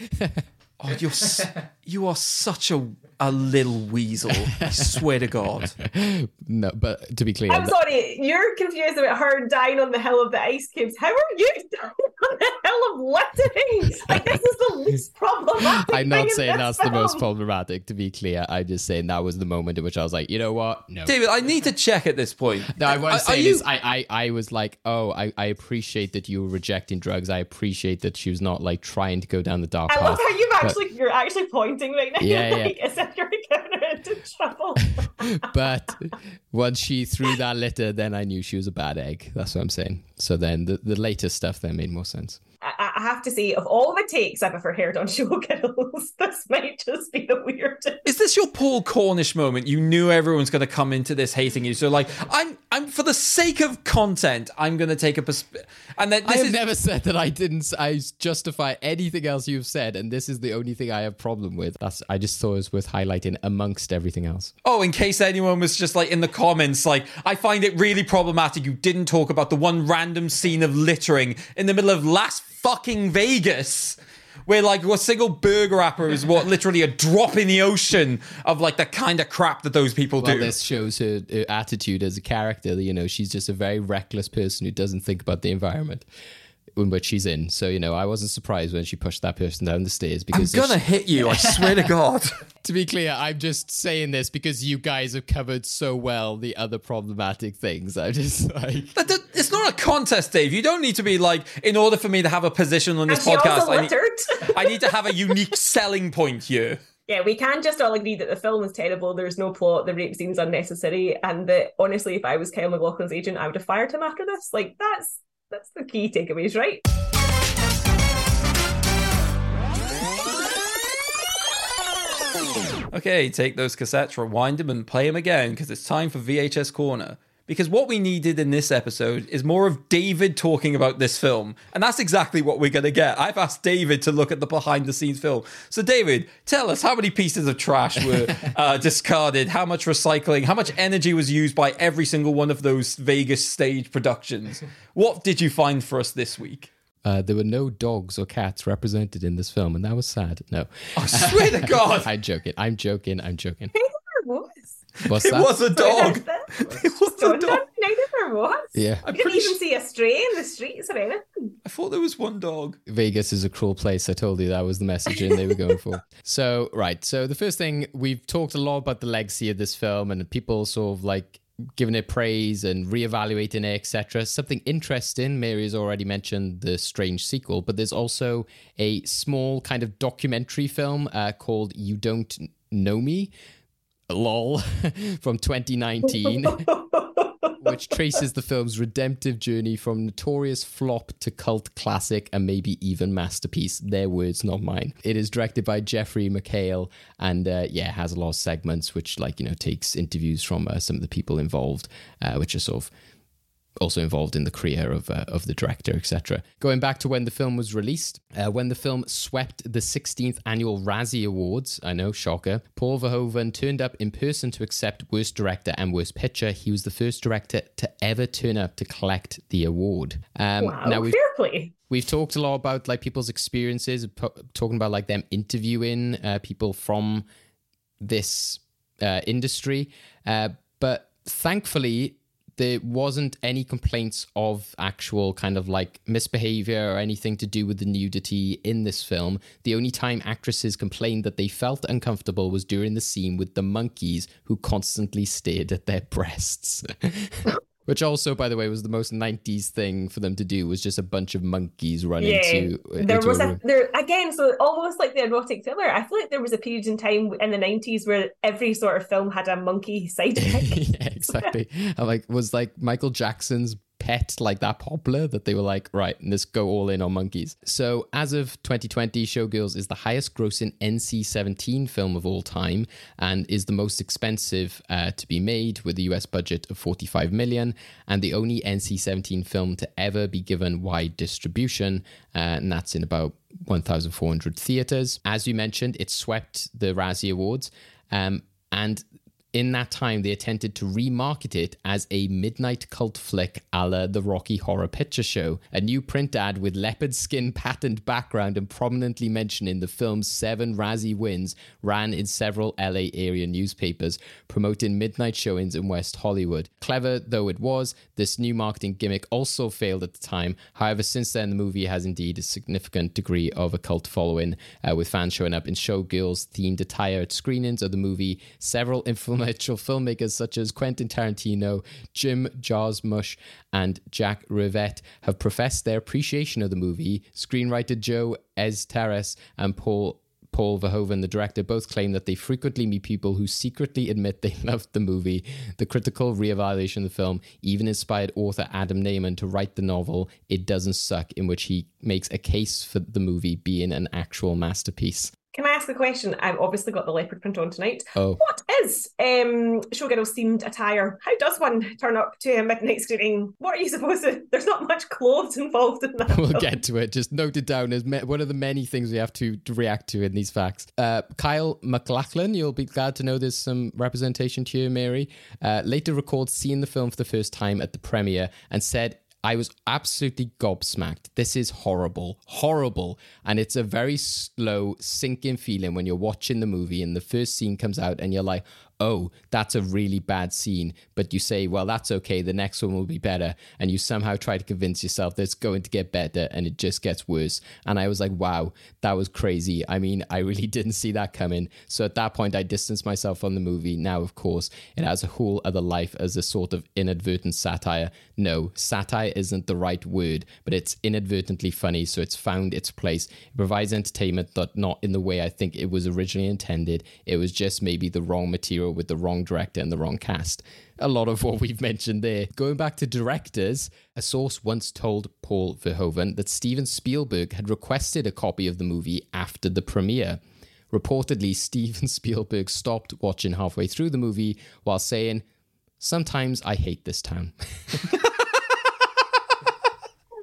Oh, you're s- (laughs) you are such a a little weasel. I swear to God. (laughs) No, but to be clear, I'm sorry, you're confused about her dying on the hill of the ice cubes. How are you (laughs) dying on the hill of littering? Like this is the least problematic. I'm thing not in saying this that's the most problematic. To be clear, I'm just saying that was the moment in which I was like, you know what? No. David, I need to check at this point. No, what Are- I'm are saying you- is, I, I, I was like, oh, I, I appreciate that you were rejecting drugs. I appreciate that she was not like trying to go down the dark I path. love how you've But- actually you're actually pointing right now. Yeah, yeah. like, as if you're giving her into trouble. (laughs) but once she threw that litter, then I knew she was a bad egg. That's what I'm saying. So then the, the later stuff then made more sense. I, I have to say, of all the takes I've ever heard on (laughs) Showgirls, (laughs) this might just be the weirdest. Is this your Paul Cornish moment? You knew everyone's going to come into this hating you, so like, I'm, I'm for the sake of content, I'm going to take a persp- and then I have is never said that I didn't. I justify anything else you've said, and this is the only thing I have problem with. That's. I just thought it was worth highlighting amongst everything else. Oh, in case anyone was just like in the comments, like, I find it really problematic you didn't talk about the one random scene of littering in the middle of Las fucking Vegas. Where like a single burger wrapper is what literally a drop in the ocean of like the kind of crap that those people Well, do. this shows her, her attitude as a character. You know, she's just a very reckless person who doesn't think about the environment in which she's in. So, you know, I wasn't surprised when she pushed that person down the stairs because I'm because gonna she- hit you, I swear to God. (laughs) to be clear, I'm just saying this because you guys have covered so well the other problematic things. I'm just like, That- that- It's not a contest, Dave. You don't need to be like, in order for me to have a position on this she podcast, I need. (laughs) I need to have a unique (laughs) selling point here. Yeah, we can just all agree that the film is terrible. There's no plot. The rape scene's unnecessary, and that honestly, if I was Kyle MacLachlan's agent, I would have fired him after this. Like that's that's the key takeaways, right? Okay, take those cassettes, rewind them, and play them again because it's time for VHS Corner. Because what we needed in this episode is more of David talking about this film. And that's exactly what we're going to get. I've asked David to look at the behind the scenes film. So, David, tell us how many pieces of trash were (laughs) uh, discarded, how much recycling, how much energy was used by every single one of those Vegas stage productions. What did you find for us this week? uh, there were no dogs or cats represented in this film, and that was sad. No, I swear to God. (laughs) I'm joking. I'm joking. I'm joking. Neither there. What's (laughs) It that? was a dog. (laughs) It was a Don't dog. Neither there was. Yeah. You didn't even see a stray in the streets or anything. I thought there was one dog. Vegas is a cruel place. I told you that was the messaging they were going for. (laughs) So, right. So, the first thing we've talked a lot about the legacy of this film and people sort of like giving it praise and reevaluating it, etc. Something interesting. Mary has already mentioned the strange sequel, but there's also a small kind of documentary film uh, called "You Don't Know Me." Lol (laughs) from 2019 (laughs) which traces the film's redemptive journey from notorious flop to cult classic and maybe even masterpiece. Their words, not mine. It is directed by Jeffrey McHale and uh, yeah, has a lot of segments which, like, you know, takes interviews from uh, some of the people involved, uh, which are sort of also involved in the career of uh, of the director, etc. Going back to when the film was released, uh, when the film swept the 16th annual Razzie Awards, I know, shocker, Paul Verhoeven turned up in person to accept Worst Director and Worst Picture. He was the first director to ever turn up to collect the award. Um, wow, now we've, fair play. We've talked a lot about like people's experiences, po- talking about like them interviewing uh, people from this uh, industry, uh, but thankfully there wasn't any complaints of actual kind of like misbehavior or anything to do with the nudity in this film. The only time actresses complained that they felt uncomfortable was during the scene with the monkeys who constantly stared at their breasts. (laughs) Which also, by the way, was the most '90s thing for them to do. Was just a bunch of monkeys running Yeah, to. there into was a a there again, so almost like the erotic thriller. I feel like there was a period in time in the nineties where every sort of film had a monkey (laughs) side effect. (laughs) yeah, exactly. I'm like, was like Michael Jackson's pet like that popular that they were like, right, let's go all in on monkeys. So as of 2020, Showgirls is the highest grossing NC-17 film of all time and is the most expensive uh, to be made with a US budget of 45 million and the only NC-17 film to ever be given wide distribution, uh, and that's in about 1,400 theaters. As you mentioned, it swept the Razzie Awards. Um, and in that time, they attempted to remarket it as a midnight cult flick a la the Rocky Horror Picture Show. A new print ad with leopard skin patterned background and prominently mentioned in the film's seven Razzie wins ran in several LA area newspapers, promoting midnight showings in West Hollywood. Clever though it was, this new marketing gimmick also failed at the time. However, since then, the movie has indeed a significant degree of a cult following, uh, with fans showing up in showgirls themed attire at screenings of the movie. Several influential filmmakers such as Quentin Tarantino, Jim Jarmusch, and Jack Rivette have professed their appreciation of the movie. Screenwriter Joe Eszterhas and Paul Paul Verhoeven, the director, both claim that they frequently meet people who secretly admit they (laughs) loved the movie. The critical reevaluation of the film even inspired author Adam Nayman to write the novel It Doesn't Suck, in which he makes a case for the movie being an actual masterpiece. Can I ask a question? I've obviously got the leopard print on tonight. Oh. What is um showgirls themed attire? How does one turn up to a midnight screening? What are you supposed to? There's not much clothes involved in that. (laughs) we'll get to it. Just note it down as me- one of the many things we have to, to react to in these facts. Uh, Kyle MacLachlan, you'll be glad to know there's some representation to you, Mary, uh, later recalled seeing the film for the first time at the premiere and said, I was absolutely gobsmacked. This is horrible, horrible. And it's a very slow, sinking feeling when you're watching the movie and the first scene comes out and you're like, oh, that's a really bad scene. But you say, well, that's okay. The next one will be better. And you somehow try to convince yourself that it's going to get better and it just gets worse. And I was like, wow, that was crazy. I mean, I really (laughs) didn't see that coming. So at that point, I distanced myself from the movie. Now, of course, it has a whole other life as a sort of inadvertent satire. No, satire isn't the right word, but it's inadvertently funny. So it's found its place. It provides entertainment, but not in the way I think it was originally intended. It was just maybe the wrong material with the wrong director and the wrong cast. A lot of what we've mentioned there. Going back to directors, a source once told Paul Verhoeven that Steven Spielberg had requested a copy of the movie after the premiere. Reportedly, (laughs) Steven Spielberg stopped watching halfway through the movie while saying, Sometimes I hate this town. (laughs) That's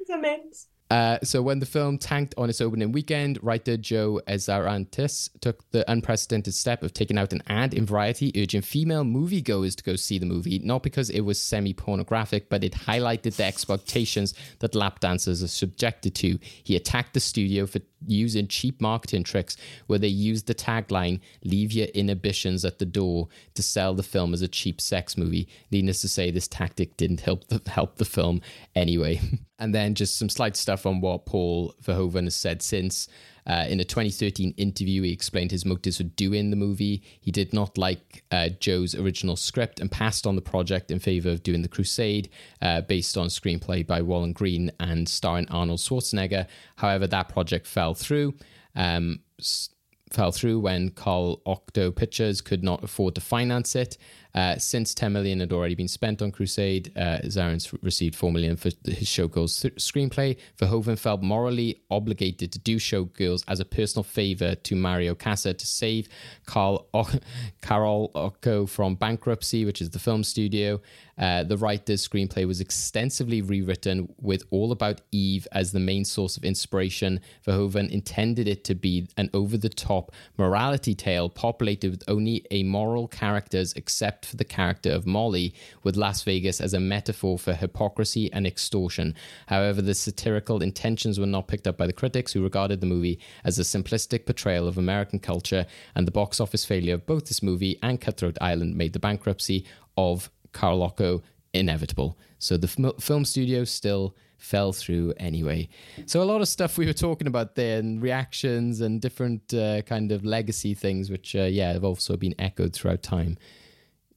immense. Uh, so when the film tanked on its opening weekend, writer Joe Eszterhas took the unprecedented step of taking out an ad in Variety urging female moviegoers to go see the movie, not because it was semi-pornographic, but it highlighted the expectations that lap dancers are subjected to. He attacked the studio for using cheap marketing tricks where they used the tagline leave your inhibitions at the door to sell the film as a cheap sex movie needless to say this tactic didn't help the, help the film anyway (laughs) and then just some slight stuff on what paul verhoeven has said since uh, in a 2013 interview, he explained his motives for doing the movie. He did not like uh, Joe's original script and passed on the project in favor of doing The Crusade, uh, based on screenplay by Walon Green and starring Arnold Schwarzenegger. However, that project fell through. Um, s- fell through when Carolco Pictures could not afford to finance it. Uh, since 10 million had already been spent on Crusade, uh, Eszterhas received 4 million for his Showgirls screenplay. Verhoeven felt morally obligated to do Showgirls as a personal favor to Mario Kassar to save Carl o- (laughs) Carolco from bankruptcy, which is the film studio. Uh, the writer's screenplay was extensively rewritten with All About Eve as the main source of inspiration. Verhoeven intended it to be an over the top morality tale populated with only amoral characters except for the character of Molly, with Las Vegas as a metaphor for hypocrisy and extortion. However, the satirical intentions were not picked up by the critics, who regarded the movie as a simplistic portrayal of American culture, and the box office failure of both this movie and Cutthroat Island made the bankruptcy of Carolco inevitable. So the film, film studio still fell through anyway. So a lot of stuff we were talking about there, and reactions and different uh, kind of legacy things, which uh, yeah have also been echoed throughout time.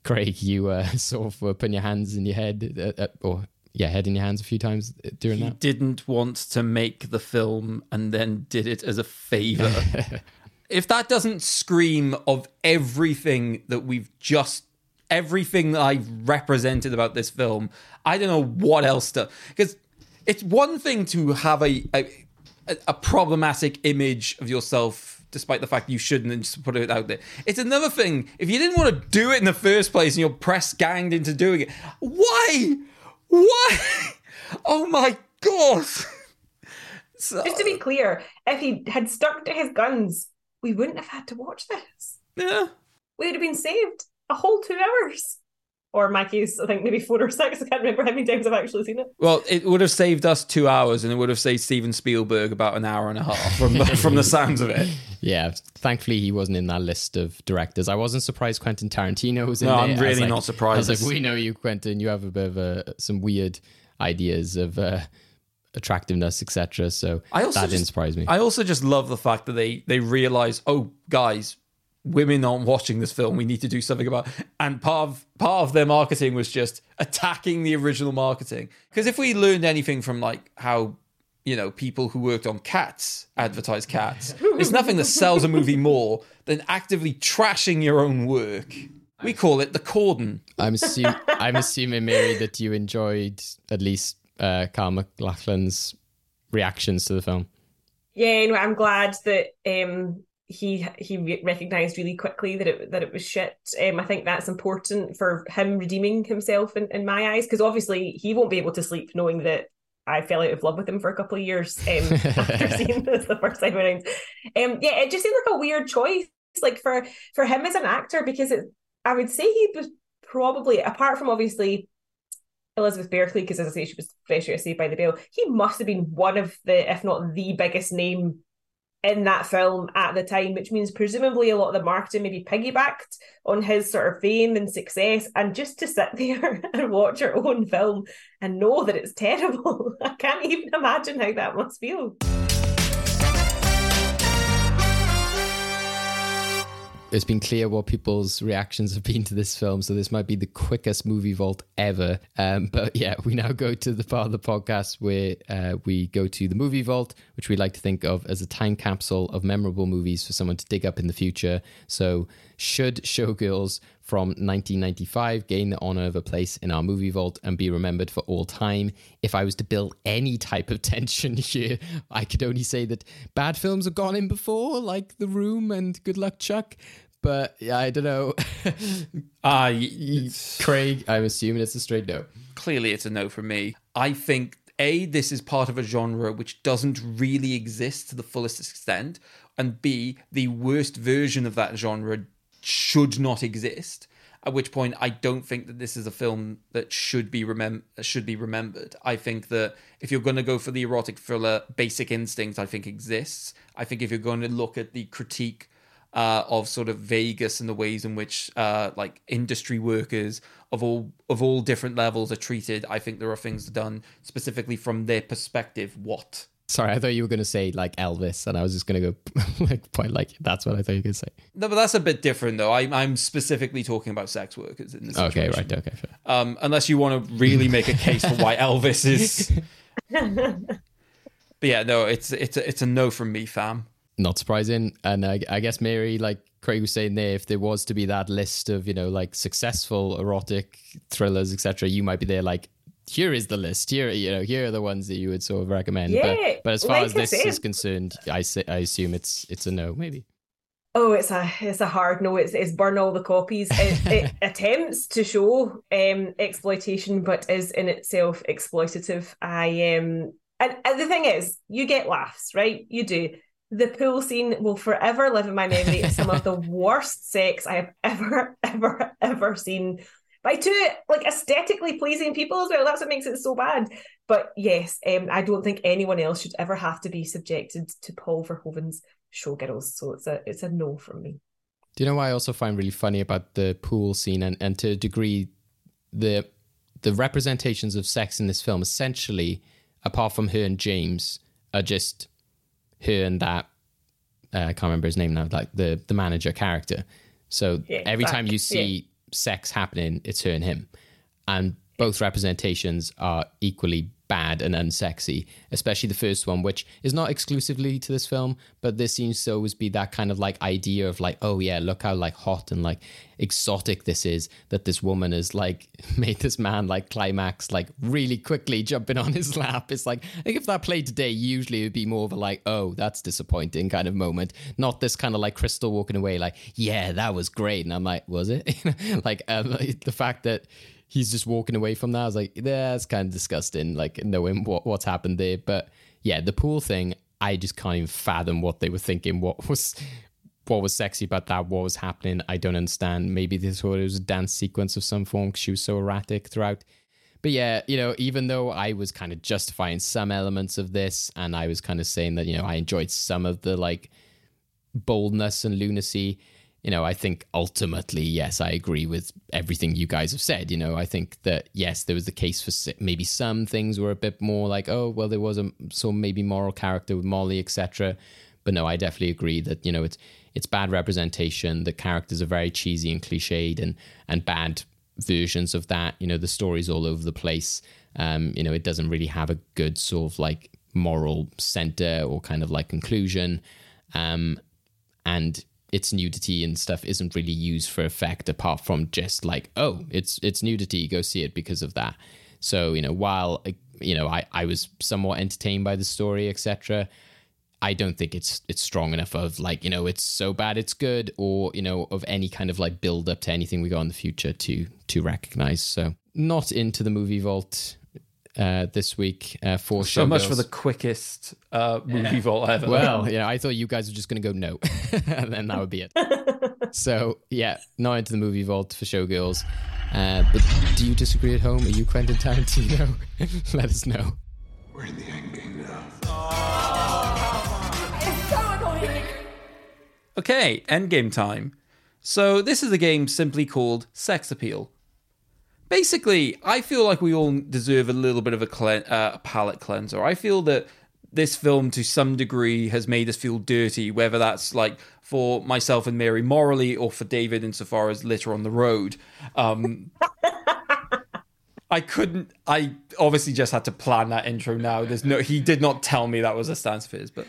Craig, you uh, (laughs) sort of were putting your hands in your head, uh, uh, or yeah, head in your hands a few times during he that. didn't want to make the film and then did it as a favor. (laughs) if that doesn't scream of everything that we've just everything that I've represented about this film, I don't know what else to because it's one thing to have a, a a problematic image of yourself despite the fact you shouldn't and just put it out there. It's another thing if you didn't want to do it in the first place and you're press ganged into doing it. Why? Why? (laughs) Oh my god. (laughs) So- Just to be clear, if he had stuck to his guns, we wouldn't have had to watch this. yeah. We would have been saved a whole two hours. Or in my case, I think maybe four or six. (laughs) I can't remember how many times I've actually seen it. Well, it would have saved us two hours, and it would have saved Steven Spielberg about an hour and a half from from the sounds of it. (laughs) Yeah, thankfully he wasn't in that list of directors. I wasn't surprised Quentin Tarantino was in No, there. I'm I was really like- not surprised. I was like, we know you, Quentin. You have a bit of a, some weird ideas of uh, attractiveness, etc. So I also that just, didn't surprise me. I also just love the fact that they they realize, oh, guys, women aren't watching this film. We need to do something about. And part of part of their marketing was just attacking the original marketing. Because if we learned anything from like how you know people who worked on Cats advertise Cats, it's nothing that sells a movie more than actively trashing your own work. We call it the Corden. I'm assuming, I'm assuming, Mary, that you enjoyed at least uh, Carl MacLachlan's reactions to the film. Yeah, no, I'm glad that um, he he recognized really quickly that it that it was shit. Um, I think that's important for him redeeming himself in, in my eyes because obviously he won't be able to sleep knowing that I fell out of love with him for a couple of years um, (laughs) after seeing this the first time around. Um, yeah, it just seemed like a weird choice, like for for him as an actor because it, I would say he was probably apart from obviously Elizabeth Berkley, because as I say, she was fresh out of Saved by the Bell. He must have been one of the, if not the biggest name in that film at the time, which means presumably a lot of the marketing maybe piggybacked on his sort of fame and success. And just to sit (laughs) there and watch your own film and know that it's terrible, (laughs) I can't even imagine how that must feel. It's been clear what people's reactions have been to this film, so this might be the quickest movie vault ever. Um, but yeah, we now go to the part of the podcast where uh, we go to the movie vault, which we like to think of as a time capsule of memorable movies for someone to dig up in the future. So, should Showgirls from 1995 gain the honor of a place in our movie vault and be remembered for all time? If I was to build any type of (laughs) tension here, I could only say that bad films have gone in before, like The Room and Good Luck Chuck. But yeah, I don't know. (laughs) Uh, Craig, I'm assuming it's a straight no. clearly it's a no for me. I think A, this is part of a genre which doesn't really exist to the fullest extent, and B, the worst version of that genre should not exist. At which point, I don't think that this is a film that should be remem- should be remembered. I think that if you're going to go for the erotic thriller, Basic Instinct, I think exists. I think if you're going to look at the critique uh, of sort of Vegas and the ways in which uh, like industry workers of all of all different levels are treated. I think there are things done specifically from their perspective. What? Sorry, I thought you were going to say like Elvis, and I was just going to go (laughs) like point like that's what I thought you were going to say. No, but that's a bit different though. I, I'm specifically talking about sex workers in this Okay, situation. right, okay, fair. Um, unless you want to really make a case for why (laughs) Elvis is. (laughs) But yeah, no, it's it's a, it's a no from me, fam. Not surprising, and I, I guess Mary, like Craig was saying there, if there was to be that list of you know like successful erotic thrillers, etc., you might be there like. Here is the list. Here, you know, here are the ones that you would sort of recommend. Yeah, but, but as far like as this is concerned, I say, I assume it's it's a no, maybe. Oh, it's a it's a hard no. It's it's burn all the copies. It, (laughs) it attempts to show um exploitation, but is in itself exploitative. I um and, and the thing is, you get laughs, right? You do. The pool scene will forever live in my memory as some of the (laughs) worst sex I have ever, ever, ever seen by two like aesthetically pleasing people as well. That's what makes it so bad. But yes, um, I don't think anyone else should ever have to be subjected to Paul Verhoeven's showgirls. So it's a it's a no from me. Do you know what I also find really funny about the pool scene and, and to a degree the the representations of sex in this film essentially, apart from her and James, are just her and that uh, I can't remember his name now, like the the manager character. So Yeah, every time you see sex happening, it's her and him. And both representations are equally bad and unsexy, especially the first one, which is not exclusively to this film, but there seems to always be that kind of like idea of like, oh yeah, look how like hot and like exotic this is that this woman has like (laughs) made this man like climax like really quickly jumping on his lap. It's like I think if that played today, usually it would be more of a like, oh, that's disappointing kind of moment, not this kind of like Crystal walking away like, yeah, that was great, and I'm like, was it? (laughs) like um, (laughs) the fact that he's just walking away from that. I was like, that's kind of disgusting, like knowing what, what's happened there. But yeah, the pool thing, I just can't even fathom what they were thinking. What was what was sexy about that? What was happening? I don't understand. Maybe this was a dance sequence of some form because she was so erratic throughout. But yeah, you know, even though I was kind of justifying some elements of this and I was kind of saying that, you know, I enjoyed some of the like boldness and lunacy, you know, I think ultimately, yes, I agree with everything you guys have said. You know, I think that yes, there was the case for maybe some things were a bit more like, oh, well, there was a some maybe moral character with Molly, etc. But no, I definitely agree that you know it's it's bad representation. The characters are very cheesy and cliched, and and bad versions of that. You know, the story's all over the place. Um, you know, it doesn't really have a good sort of like moral center or kind of like conclusion. Um, and its nudity and stuff isn't really used for effect apart from just like oh it's it's nudity go see it because of that. So you know while you know i i was somewhat entertained by the story etc i don't think it's it's strong enough of like you know it's so bad it's good or you know of any kind of like build up to anything we got in the future to to recognize. So not into the movie vault uh, this week uh, for show So much for the quickest uh, movie vault ever. Well, yeah, I thought you guys were just going to go no, (laughs) and then that would be it. (laughs) so yeah, not into the movie vault for Showgirls. Uh, but do you disagree at home? Are you Quentin Tarantino? (laughs) Let us know. We're in the end game now. Okay, endgame time. So this is a game simply called Sex Appeal. Basically, I feel like we all deserve a little bit of a, cle- uh, a palate cleanser. I feel that this film, to some degree, has made us feel dirty, whether that's like for myself and Mary morally, or for David insofar as litter on the road. Um, (laughs) I couldn't. I obviously just had to plan that intro. Now, there's no. He did not tell me that was a stance of his, but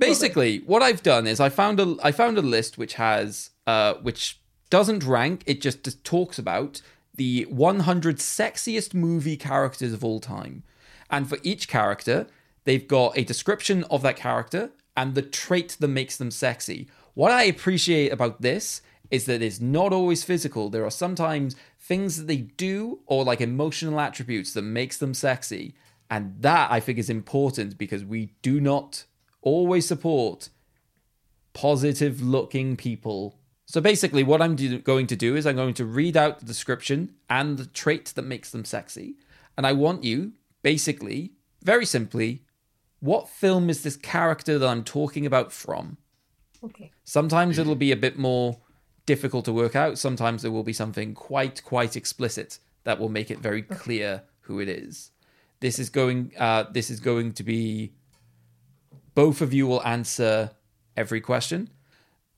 basically what i've done is i found a i found a list which has uh which doesn't rank it just, just talks about the 100 sexiest movie characters of all time. And for each character they've got a description of that character and the trait that makes them sexy. What i appreciate about this is that it's not always physical. There are sometimes things that they do or like emotional attributes that makes them sexy. And that i think is important because we do not always support positive looking people. So basically, what I'm do- going to do is I'm going to read out the description and the trait that makes them sexy. And I want you, basically, very simply, what film is this character that I'm talking about from? Okay. Sometimes it'll be a bit more difficult to work out. Sometimes there will be something quite, quite explicit that will make it very clear who it is. This is going. Uh, this is going to be. Both of you will answer every question.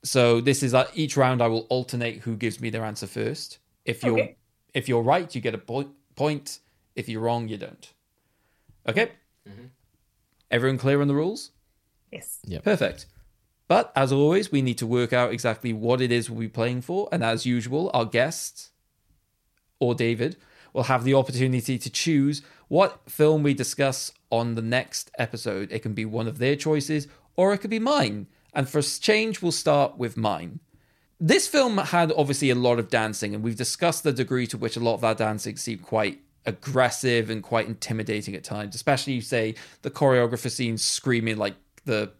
So this is uh, each round. I will alternate who gives me their answer first. If you're Okay. if you're right, you get a point. Point. If you're wrong, you don't. Okay. Everyone clear on the rules? Yes. Yep. Perfect. But as always, we need to work out exactly what it is we'll be playing for. And as usual, our guests or David will have the opportunity to choose what film we discuss on the next episode. It can be one of their choices or it could be mine. And for change, we'll start with mine. This film had obviously a lot of dancing, and we've discussed the degree to which a lot of that dancing seemed quite aggressive and quite intimidating at times, especially, you say, the choreographer scenes screaming like the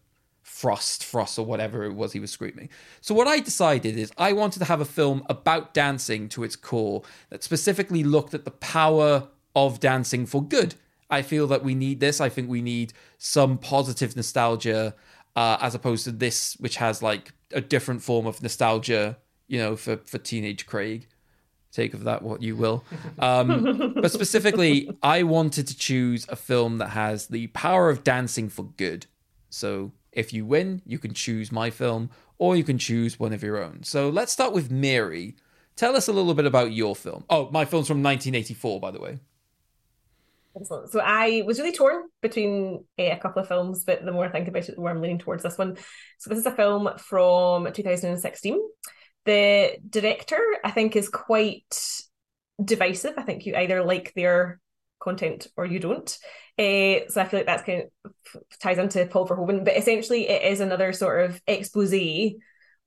Frost, Frost, or whatever it was he was screaming. So, what I decided is I wanted to have a film about dancing to its core that specifically looked at the power of dancing for good. I feel that we need this. I think we need some positive nostalgia uh, as opposed to this, which has like a different form of nostalgia, you know, for, for teenage Craig. Take of that what you will. Um, (laughs) but specifically, I wanted to choose a film that has the power of dancing for good. So if you win, you can choose my film or you can choose one of your own. So let's start with Mary. Tell us a little bit about your film. Oh, my film's from 1984, by the way. Excellent. So I was really torn between uh, a couple of films, but the more I think about it, the more I'm leaning towards this one. So this is a film from 2016. The director, I think, is quite divisive. I think you either like their content or you don't. Uh, so I feel like that's kind of ties into Paul Verhoeven, but essentially it is another sort of expose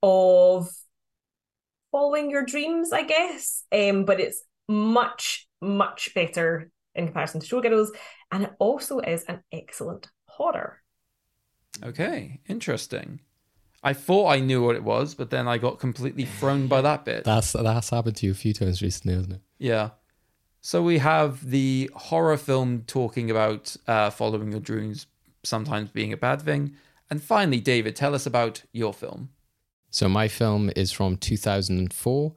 of following your dreams, I guess. Um, but it's much, much better in comparison to Showgirls, and it also is an excellent horror. Okay, interesting. I thought I knew what it was, but then I got completely thrown by that bit. That's that's happened to you a few times recently, hasn't it? Yeah. So we have the horror film talking about uh, following your dreams sometimes being a bad thing. And finally, David, tell us about your film. So my film is from 2004,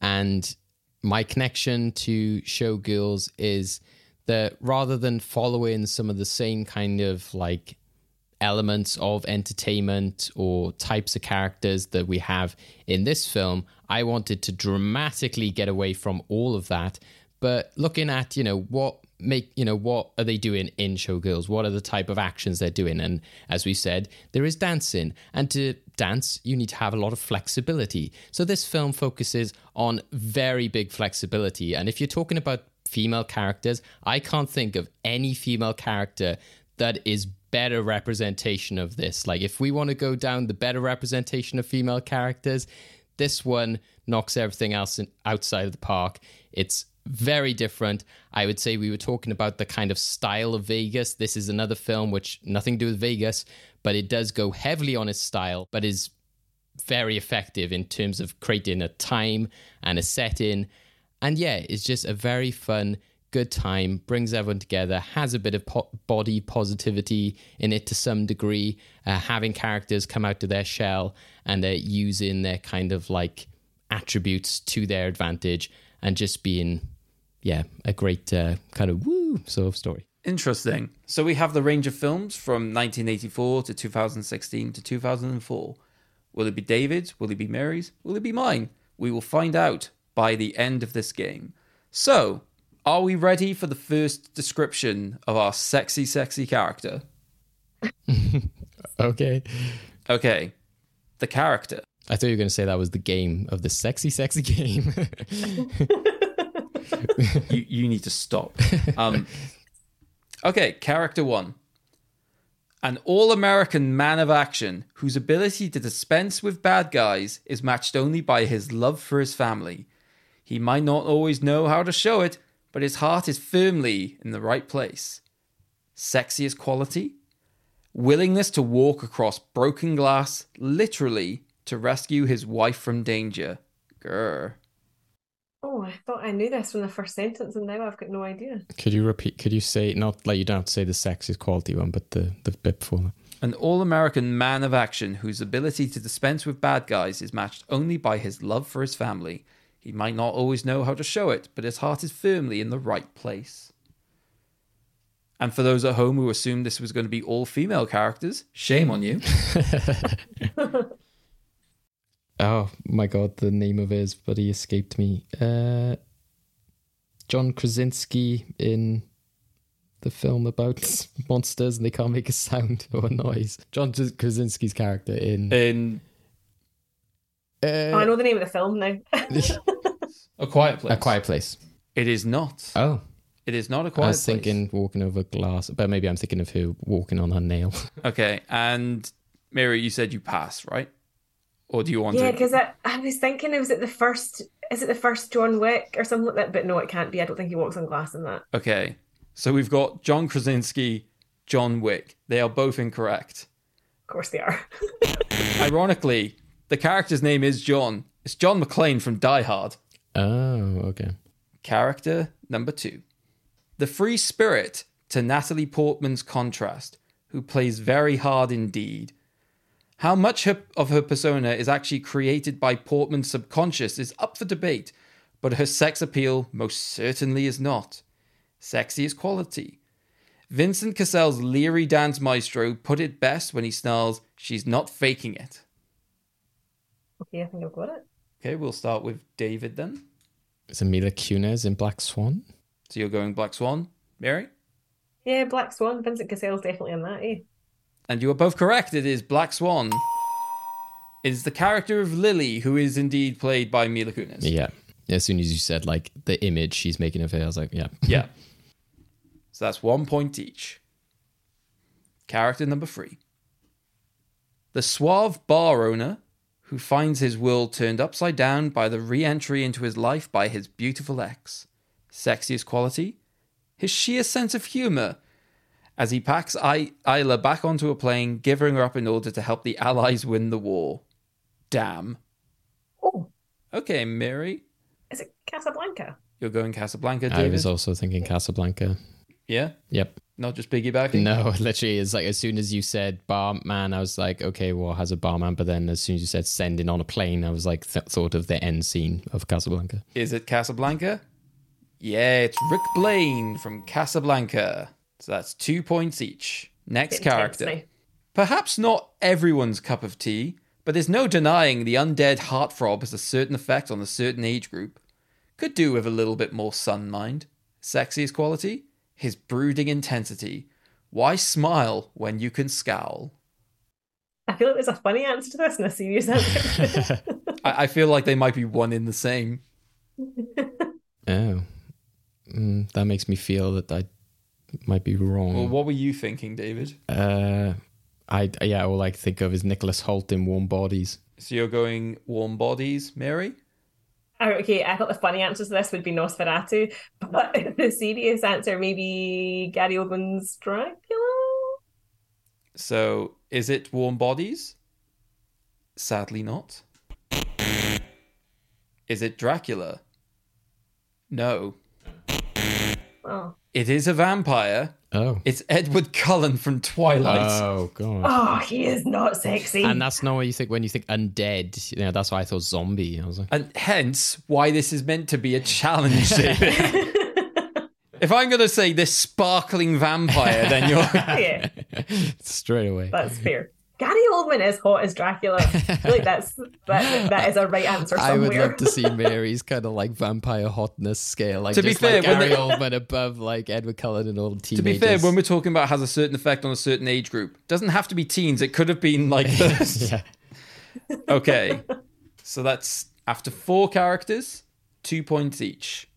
and my connection to Showgirls is that rather than following some of the same kind of like elements of entertainment or types of characters that we have in this film, I wanted to dramatically get away from all of that. But looking at, you know, what make you know what are they doing in showgirls? What are the type of actions they're doing? And as we said there is dancing. And to dance you need to have a lot of flexibility. So this film focuses on very big flexibility. And if you're talking about female characters i can't think of any female character that is better representation of this like if we want to go down the better representation of female characters this one knocks everything else in, outside of the park it's very different. I would say we were talking about the kind of style of Vegas. This is another film which nothing to do with Vegas, but it does go heavily on its style, but is very effective in terms of creating a time and a setting. And yeah, it's just a very fun, good time, brings everyone together, has a bit of po- body positivity in it to some degree, uh, having characters come out to their shell and uh, using their kind of like attributes to their advantage and just being yeah, a great uh, kind of woo sort of story. Interesting. So we have the range of films from 1984 to 2016 to 2004. Will it be David's? Will it be Mary's? Will it be mine? We will find out by the end of this game. So, are we ready for the first description of our sexy, sexy character? (laughs) okay. Okay. The character. I thought you were going to say that was the game of the sexy, sexy game. (laughs) you, you need to stop. Um, okay, character one. An all American man of action whose ability to dispense with bad guys is matched only by his love for his family. He might not always know how to show it, but his heart is firmly in the right place. Sexiest quality? Willingness to walk across broken glass, literally, to rescue his wife from danger. Grr. Oh, I thought I knew this from the first sentence, and now I've got no idea. Could you repeat? Could you say not like you don't have to say the sexiest quality one, but the the bit before that? An all American man of action whose ability to dispense with bad guys is matched only by his love for his family. He might not always know how to show it, but his heart is firmly in the right place. And for those at home who assumed this was going to be all female characters, shame on you. (laughs) oh my god, the name of his buddy escaped me. Uh, John Krasinski in the film about (laughs) monsters and they can't make a sound or a noise. John Krasinski's character in. In Uh, oh, I know the name of the film now. (laughs) A Quiet Place. A Quiet Place. It is not. Oh. It is not a Quiet place. I was Place. thinking walking over glass, but maybe I'm thinking of her walking on her nail. (laughs) Okay, and Mary, you said you pass, right? Or do you want yeah, to? because I, I was thinking, was it the first? Is it the first John Wick or something like that? But no, it can't be. I don't think he walks on glass in that. Okay, so we've got John Krasinski, John Wick. They are both incorrect. Of course they are. (laughs) Ironically, the character's name is John. It's John McClane from Die Hard. oh, okay. Character number two. The free spirit to Natalie Portman's contrast, who plays very hard indeed. How much her, of her persona is actually created by Portman's subconscious is up for debate, but her sex appeal most certainly is not. Sexy is quality. Vincent Cassel's leery dance maestro put it best when he snarls, She's not faking it. Okay, I think I've got it. Okay, we'll start with David then. Is Mila Kunis in Black Swan? So you're going Black Swan, Mary? Yeah, Black Swan. Vincent Cassel's definitely in that. Eh? And you are both correct. It is Black Swan. It is the character of Lily, who is indeed played by Mila Kunis. Yeah. As soon as you said like the image she's making of her, I was like, yeah. Yeah. (laughs) So that's one point each. Character number three. The suave bar owner who finds his world turned upside down by the re entry into his life by his beautiful ex. Sexiest quality? His sheer sense of humor. As he packs I- Ilsa back onto a plane, giving her up in order to help the Allies win the war. Damn. Oh, Okay, Mary, is it Casablanca? you're going Casablanca, David? I was also thinking Casablanca. Yeah? Yep. Not just piggybacking? No, (laughs) literally, it's like as soon as you said barman, I was like, okay, well, has a barman. But then as soon as you said sending on a plane, I was like, th- thought of the end scene of Casablanca. Is it Casablanca? Yeah, it's Rick Blaine from Casablanca. So that's two points each. Next Getting character. Perhaps not everyone's cup of tea, but there's no denying the undead heartthrob has a certain effect on a certain age group. Could do with a little bit more sun mind. Sexiest quality? His brooding intensity. Why smile when you can scowl? I feel like there's a funny answer to this and a serious answer. I, I feel like they might be one in the same. (laughs) Oh, mm, that makes me feel that I might be wrong. Well, what were you thinking, David? Uh, I yeah, all I can think of is Nicholas Hoult in Warm Bodies. So you're going warm bodies, Mary? Oh, okay, I thought the funny answer to this would be Nosferatu, but (laughs) the serious answer maybe Gary Oldman's Dracula. So, is it warm bodies? Sadly not. Is it Dracula? No. Oh, It is a vampire. Oh. It's Edward Cullen from Twilight. Oh god. oh, he is not sexy. And that's not what you think when you think undead. You know, that's why I thought zombie. I was like, And hence why this is meant to be a challenge, if I'm going to say this sparkling vampire, then you're. (laughs) yeah, (laughs) straight away. that's fair. Gary Oldman is hot as Dracula. I feel like that's (laughs) that, that is a right answer I would love to see Mary's kind of like vampire hotness scale. Like To be fair, like when Gary they- Oldman above like Edward Cullen and all the To be fair, when we're talking about has a certain effect on a certain age group, doesn't have to be teens. It could have been like (laughs) this. yeah. Okay. So that's after four characters, two points each.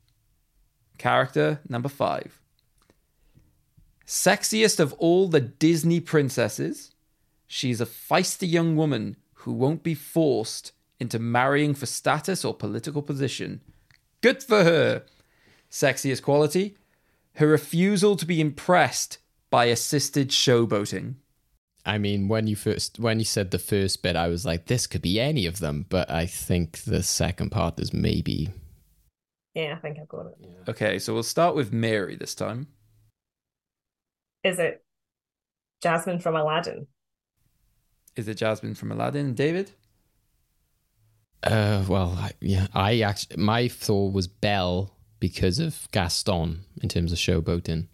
Character number five. Sexiest of all the Disney princesses, she's a feisty young woman who won't be forced into marrying for status or political position. Good for her. Sexiest quality, her refusal to be impressed by assisted showboating. I mean, when you first when you said the first bit, I was like, this could be any of them. But I think the second part is maybe. yeah, I think I've got it. Yeah. Okay, so we'll start with Mary this time. Is it Jasmine from Aladdin? Is it Jasmine from Aladdin? David? Uh, well, I, yeah, I actually my thought was Belle because of Gaston in terms of showboating.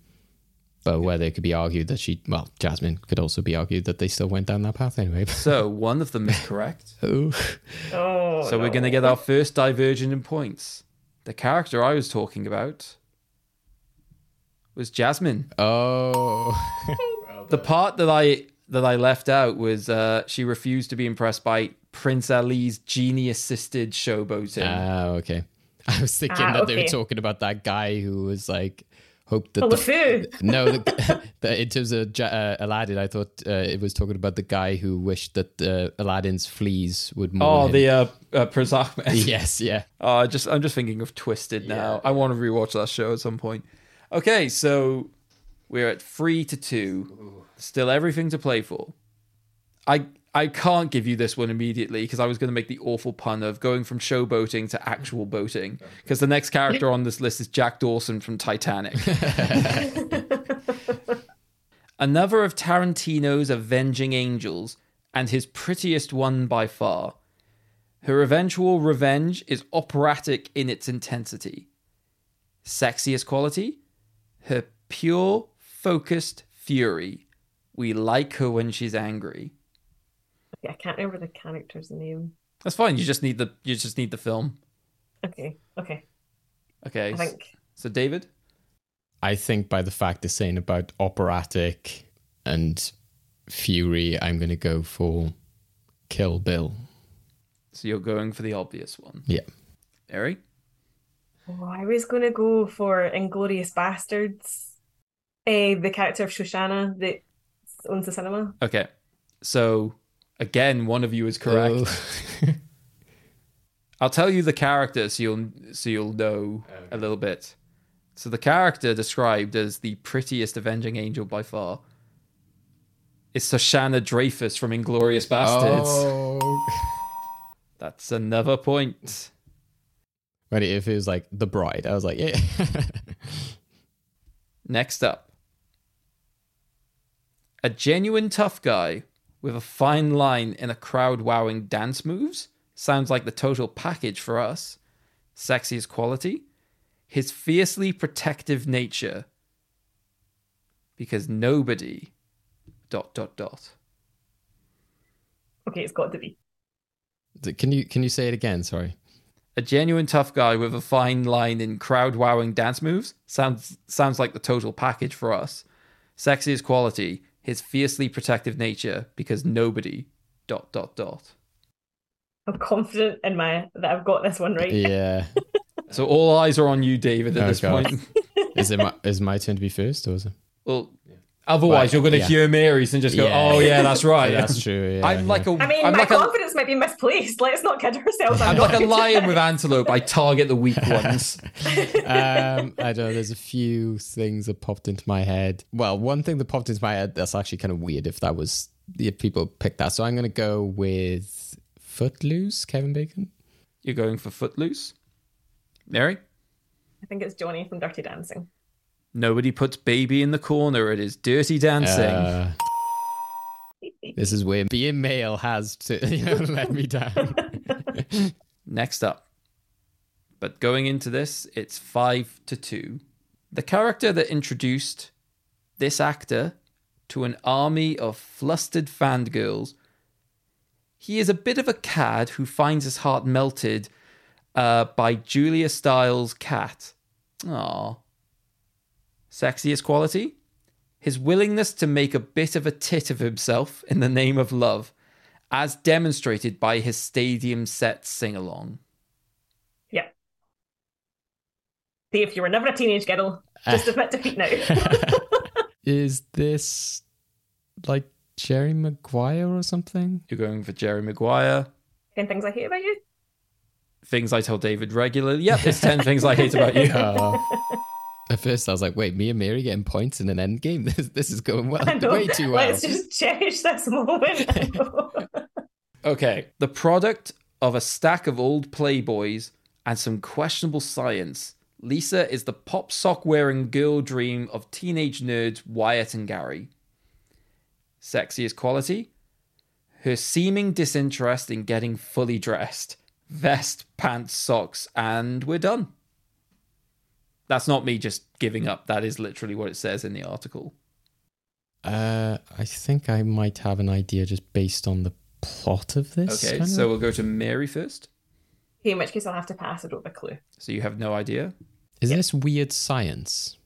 But whether it could be argued that she, well, Jasmine could also be argued that they still went down that path anyway. (laughs) So one of them is correct. (laughs) oh, Oh, so we're going to get our first divergent in points. The character I was talking about was Jasmine. Oh. (laughs) The part that I that I left out was uh, she refused to be impressed by Prince Ali's genie assisted showboating. Ah, okay. I was thinking Ah, that they were talking about that guy who was like, hoped that Oh, the, LeFou. (laughs) no, the, the, in terms of uh, Aladdin, I thought uh, it was talking about the guy who wished that uh, Aladdin's fleas would maul oh, him. the uh, uh, Prince Ahmed. (laughs) yes, yeah. Oh, just I'm just thinking of Twisted now. I want to rewatch that show at some point. Okay, so we're at three to two. Still everything to play for. I I can't give you this one immediately because I was going to make the awful pun of going from showboating to actual boating because the next character on this list is Jack Dawson from Titanic. (laughs) (laughs) Another of Tarantino's avenging angels and his prettiest one by far. Her eventual revenge is operatic in its intensity. Sexiest quality? Her pure, focused fury. We like her when she's angry. Okay, I can't remember the character's name. That's fine. You just need the you just need the film. Okay, okay. Okay. I think So David? I think by the fact they're saying about operatic and fury, I'm going to go for Kill Bill. So you're going for the obvious one. Yeah. Mary? Oh, I was going to go for Inglourious Basterds. Eh, the character of Shoshana that owns the cinema. Okay. So again, one of you is correct. Oh. (laughs) I'll tell you the character so you'll so you'll know a little bit. So the character described as the prettiest avenging angel by far is Shoshana Dreyfus from Inglourious Basterds. Oh. (laughs) That's another point. But if it was like The Bride, I was like, yeah. (laughs) Next up. A genuine tough guy with a fine line in a crowd wowing dance moves sounds like the total package for us. Sexiest quality, his fiercely protective nature. Because nobody dot dot dot. Okay, it's got to be. can you can you say it again? Sorry. A genuine tough guy with a fine line in crowd wowing dance moves sounds sounds like the total package for us. Sexiest quality, his fiercely protective nature, because nobody dot dot dot. I'm confident in my that I've got this one right. Yeah. So all eyes are on you, David, at Oh, this God. point. (laughs) is it my, is my turn to be first, or is it? Well, otherwise Right, you're going to yeah. hear Mary's and just go, Yeah. "Oh yeah, that's right." (laughs) That's true. Yeah, I'm like a, I mean, am my like a, confidence might be misplaced. Let's not kid ourselves. I'm, I'm like a lion with (laughs) antelope. I target the weak ones. (laughs) um, I don't know. There's a few things that popped into my head. Well, one thing that popped into my head that's actually kind of weird if that was if people picked that. So I'm going to go with Footloose, Kevin Bacon. You're going for Footloose, Mary. I think it's Johnny from Dirty Dancing. Nobody puts baby in the corner. It is Dirty Dancing. Uh, this is where being male has to (laughs) you know, let me down. (laughs) Next up. But going into this, it's five to two. The character that introduced this actor to an army of flustered fangirls. He is a bit of a cad who finds his heart melted uh, by Julia Stiles' cat. Aww. Sexiest quality? His willingness to make a bit of a tit of himself in the name of love, as demonstrated by his stadium set sing along. Yeah. Dave, you were never a teenage girl. Just admit defeat now. (laughs) is this like Jerry Maguire or something? You're going for Jerry Maguire. Ten things I hate about you. Things I tell David regularly. Yep, it's 10 things I hate about you. (laughs) Uh, at first, I was like, "Wait, me and Mary getting points in an end game? (laughs) This this is going well, way too well." Let's just cherish this moment. Okay, the product of a stack of old Playboys and some questionable science, Lisa is the pop sock wearing girl dream of teenage nerds Wyatt and Gary. Sexiest quality? Her seeming disinterest in getting fully dressed. Vest, pants, socks, and we're done. That's not me just giving up. That is literally what it says in the article. Uh, I think I might have an idea just based on the plot of this. Okay, kind so of. we'll go to Mary first. okay, in which case I'll have to pass. I don't have a clue. So you have no idea. is this weird science?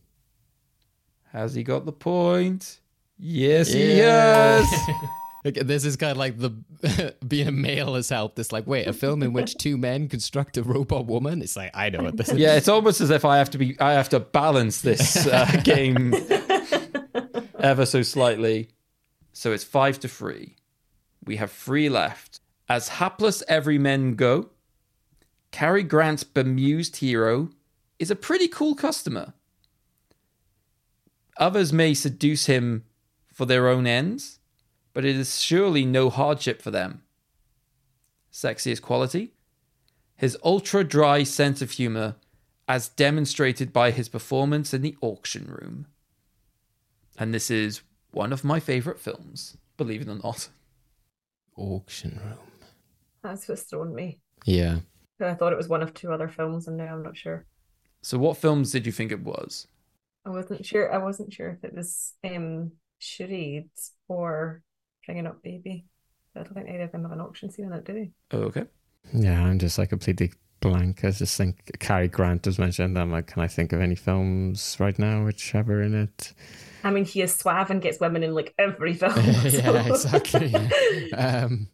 Has he got the point? Yes, he has. (laughs) Okay, this is kind of like the (laughs) being a male has helped. It's like, wait, a film in which two men construct a robot woman? It's like, I know what this is. yeah, it's almost as if I have to be. I have to balance this uh, (laughs) game ever so slightly. So it's five to three. We have three left. As hapless every men go, Cary Grant's bemused hero is a pretty cool customer. Others may seduce him for their own ends, but it is surely no hardship for them. Sexiest quality? His ultra dry sense of humor, as demonstrated by his performance in the auction room. And this is one of my favorite films, believe it or not. Auction room. That's what's thrown me. Yeah. I thought it was one of two other films, and now I'm not sure. So, what films did you think it was? I wasn't sure. I wasn't sure if it was um charades or bringing up baby. I don't think either of them have an auction scene in it, do they? Oh, okay. Yeah, I'm just like completely blank. I just think Cary Grant was mentioned. I'm like, can I think of any films right now which have her in it? I mean, he is suave and gets women in like every (laughs) film. yeah, exactly. yeah. (laughs) Um,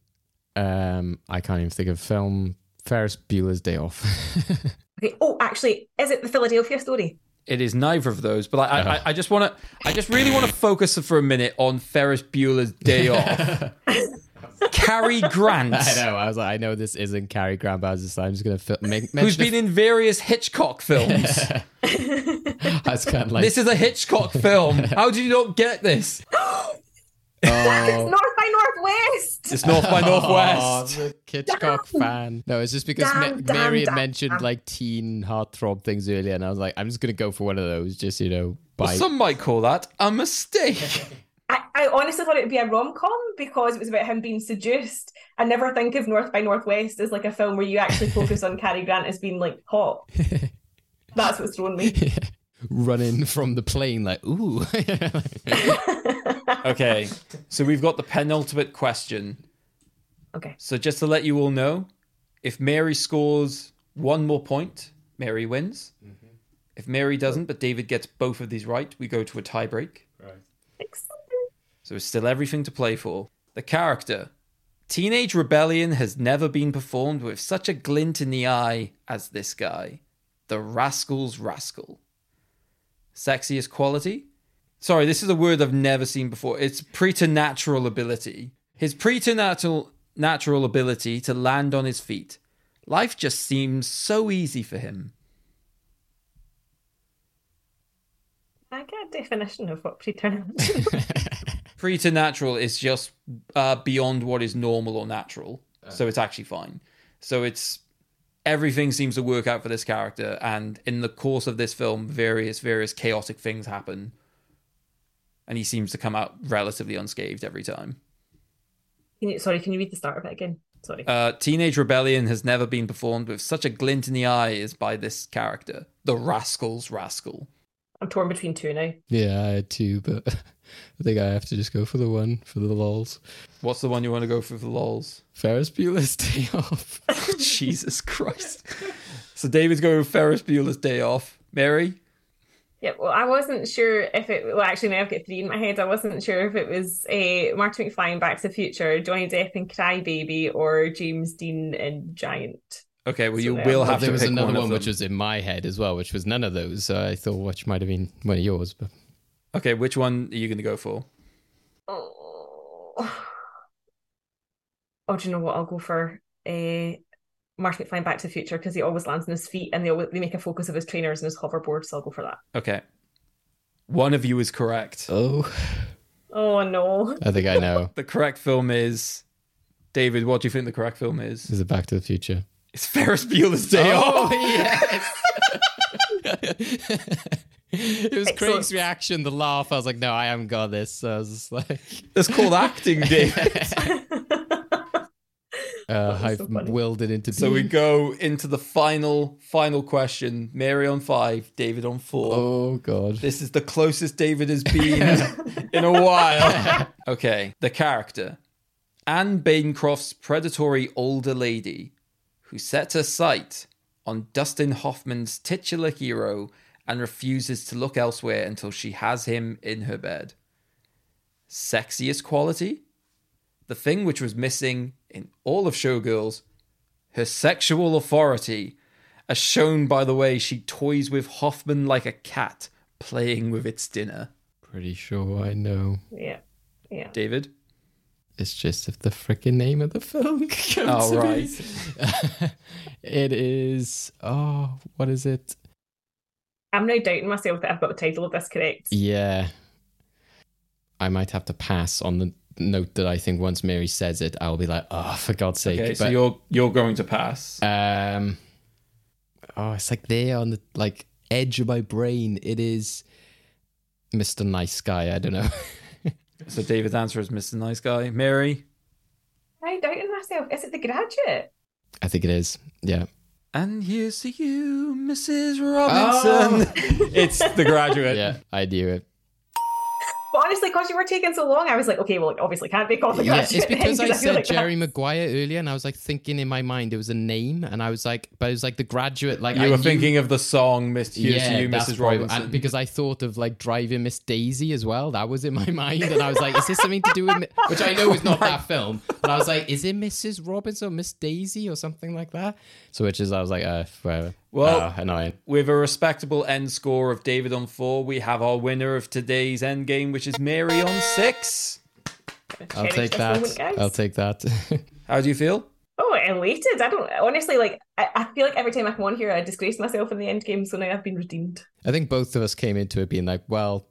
um, I can't even think of film. Ferris Bueller's Day Off. (laughs) okay. Oh, actually, is it the Philadelphia story? It is neither of those, but I, I, Uh-huh. I, I just want to, I just really want to focus for a minute on Ferris Bueller's Day Off. (laughs) Cary Grant, I know. I was like, I know this isn't Cary Grant, but I was just, I'm just gonna fi- make, who's been in various Hitchcock films. (laughs) I was kind of like, this is a Hitchcock film. (laughs) How did you not get this? Oh, North by Northwest. It's North by (laughs) Oh, Northwest. the Hitchcock fan. No, it's just because Ma- Damn, damn, Mary had damn, mentioned damn. like teen heartthrob things earlier, and I was like, I'm just gonna go for one of those, just you know, Well, by some might call that a mistake. (laughs) I, I honestly thought it would be a rom com because it was about him being seduced. I never think of North by Northwest as like a film where you actually focus on (laughs) Cary Grant as being like hot. That's what's thrown me. Running from the plane, like, ooh. (laughs) okay, so we've got the penultimate question. Okay. So just to let you all know, if Mary scores one more point, Mary wins. Mm-hmm. If Mary doesn't, but David gets both of these right, we go to a tiebreak. Right. So it's still everything to play for. The character. Teenage Rebellion has never been performed with such a glint in the eye as this guy. The Rascal's Rascal. Sexiest quality? Sorry, this is a word I've never seen before. It's preternatural ability. His preternatural natural ability to land on his feet. Life just seems so easy for him. I get a definition of what preternatural. (laughs) (laughs) preternatural is just uh, beyond what is normal or natural. So it's actually fine. So it's everything seems to work out for this character, and in the course of this film, various various chaotic things happen, and he seems to come out relatively unscathed every time. Can you, sorry, can you read the start of it again? Sorry. Uh, Teenage Rebellion has never been performed with such a glint in the eye as by this character, the Rascal's Rascal. I'm torn between two now. yeah, I had two, but (laughs) I think I have to just go for the one for the lols. What's the one you want to go for for the lols? Ferris Bueller's Day (laughs) Off. (laughs) Jesus Christ. So David's going with Ferris Bueller's Day Off. Mary? Yeah, well, I wasn't sure if it. Well, actually, now I've got three in my head. I wasn't sure if it was uh, a Martin McFly in Back to the Future, Johnny Depp in Crybaby, or James Dean in Giant. Okay, well, So you will Well, have there to was pick another one, one, which was in my head as well, which was none of those. So I thought which might have been one of yours, but Okay, which one are you going to go for? Oh. Oh, do you know what? I'll go for eh, a Martin McFly Back to the Future because he always lands on his feet, and they always, they make a focus of his trainers and his hoverboard. So I'll go for that. Okay. One of you is correct. oh, Oh no! I think I know. (laughs) The correct film is. David, what do you think the correct film is? Is it Back to the Future? It's Ferris Bueller's Day Oh, Off. yes. (laughs) (laughs) it was Excellent. Craig's reaction, the laugh. I was like, no, I haven't got this. So I was just like, That's called acting, (laughs) David. (laughs) uh, I've so willed it into so we go into the final, final question. Mary on five, David on four. Oh, God. This is the closest David has been (laughs) in a while. okay, the character. Anne Bancroft's predatory older lady who set her sight on Dustin Hoffman's titular hero and refuses to look elsewhere until she has him in her bed. Sexiest quality? The thing which was missing in all of Showgirls her sexual authority, as shown by the way she toys with Hoffman like a cat playing with its dinner. Pretty sure I know. Yeah. Yeah. David? It's just if the freaking name of the film (laughs) comes Oh, to right. me. (laughs) it is. Oh, what is it? I'm now doubting myself that I've got the title of this correct. Yeah. I might have to pass on the note that I think once Mary says it, I'll be like, oh, for God's sake. Okay, so But, you're you're going to pass. Um. Oh, it's like there on the like edge of my brain. It is Mr. Nice Guy. I don't know. (laughs) So David's answer is Mr. Nice Guy. Mary? I'm doubting myself. Is it The Graduate? I think it is. Yeah. And here's to you, Mrs. Oh. Robinson. (laughs) it's the graduate. Yeah, I do it. But honestly, because you were taking so long, I was like, okay, well, it obviously can't be called The Yeah, it's (laughs) because then, I 'cause feel said like Jerry that's- Maguire earlier, and I was like thinking in my mind it was a name, and I was like, but it was like the graduate. Like You I were knew- thinking of the song Miss Here's to You, that's Mrs. probably- Robinson. and because I thought of like driving Miss Daisy as well. That was in my (laughs) mind, and I was like, "Is this something to do with?" Mi-? Which I know is not that (laughs) film, but I was like, "Is it Mrs. Robinson or Miss Daisy or something like that?" So which is I was like, "Uh, whatever." Well, Uh, annoying. With a respectable end score of David on four, we have our winner of today's end game, which is Mary on six. I'll take that. moment. I'll take that. How do you feel? Oh, elated. I don't honestly like. I, I feel like every time I come on here, I disgrace myself in the end game. So now I've been redeemed. I think both of us came into it being like, "Well."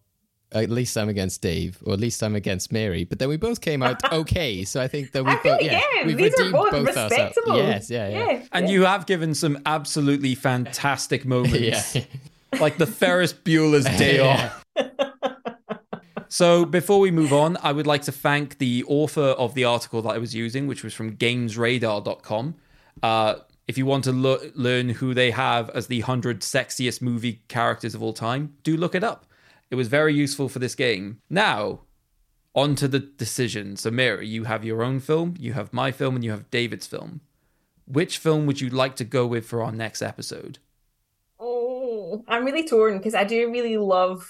At least I'm against Dave, or at least I'm against Mary. But then we both came out (laughs) okay, so I think that we both yeah, yeah we've these are redeemed both both ourselves. Yes, yeah, yeah. And you have given some absolutely fantastic moments. Yeah. (laughs) like the Ferris Bueller's (laughs) Day Yeah. Off. So before we move on, I would like to thank the author of the article that I was using, which was from GamesRadar.com. Uh, if you want to lo- learn who they have as the 100 sexiest movie characters of all time, do look it up. It was very useful for this game. Now, on to the decision. So, Mary, you have your own film, you have my film, and you have David's film. Which film would you like to go with for our next episode? Oh, I'm really torn because I do really love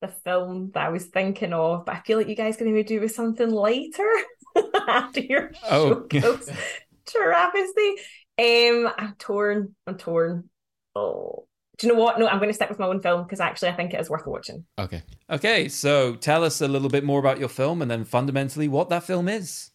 the film that I was thinking of, but I feel like you guys can maybe do with something lighter (laughs) after your Oh. Showgirls (laughs) travesty. Um, I'm torn. I'm torn. Oh, do you know what? No, I'm going to stick with my own film because actually I think it is worth watching. Okay. Okay, so tell us a little bit more about your film and then fundamentally what that film is.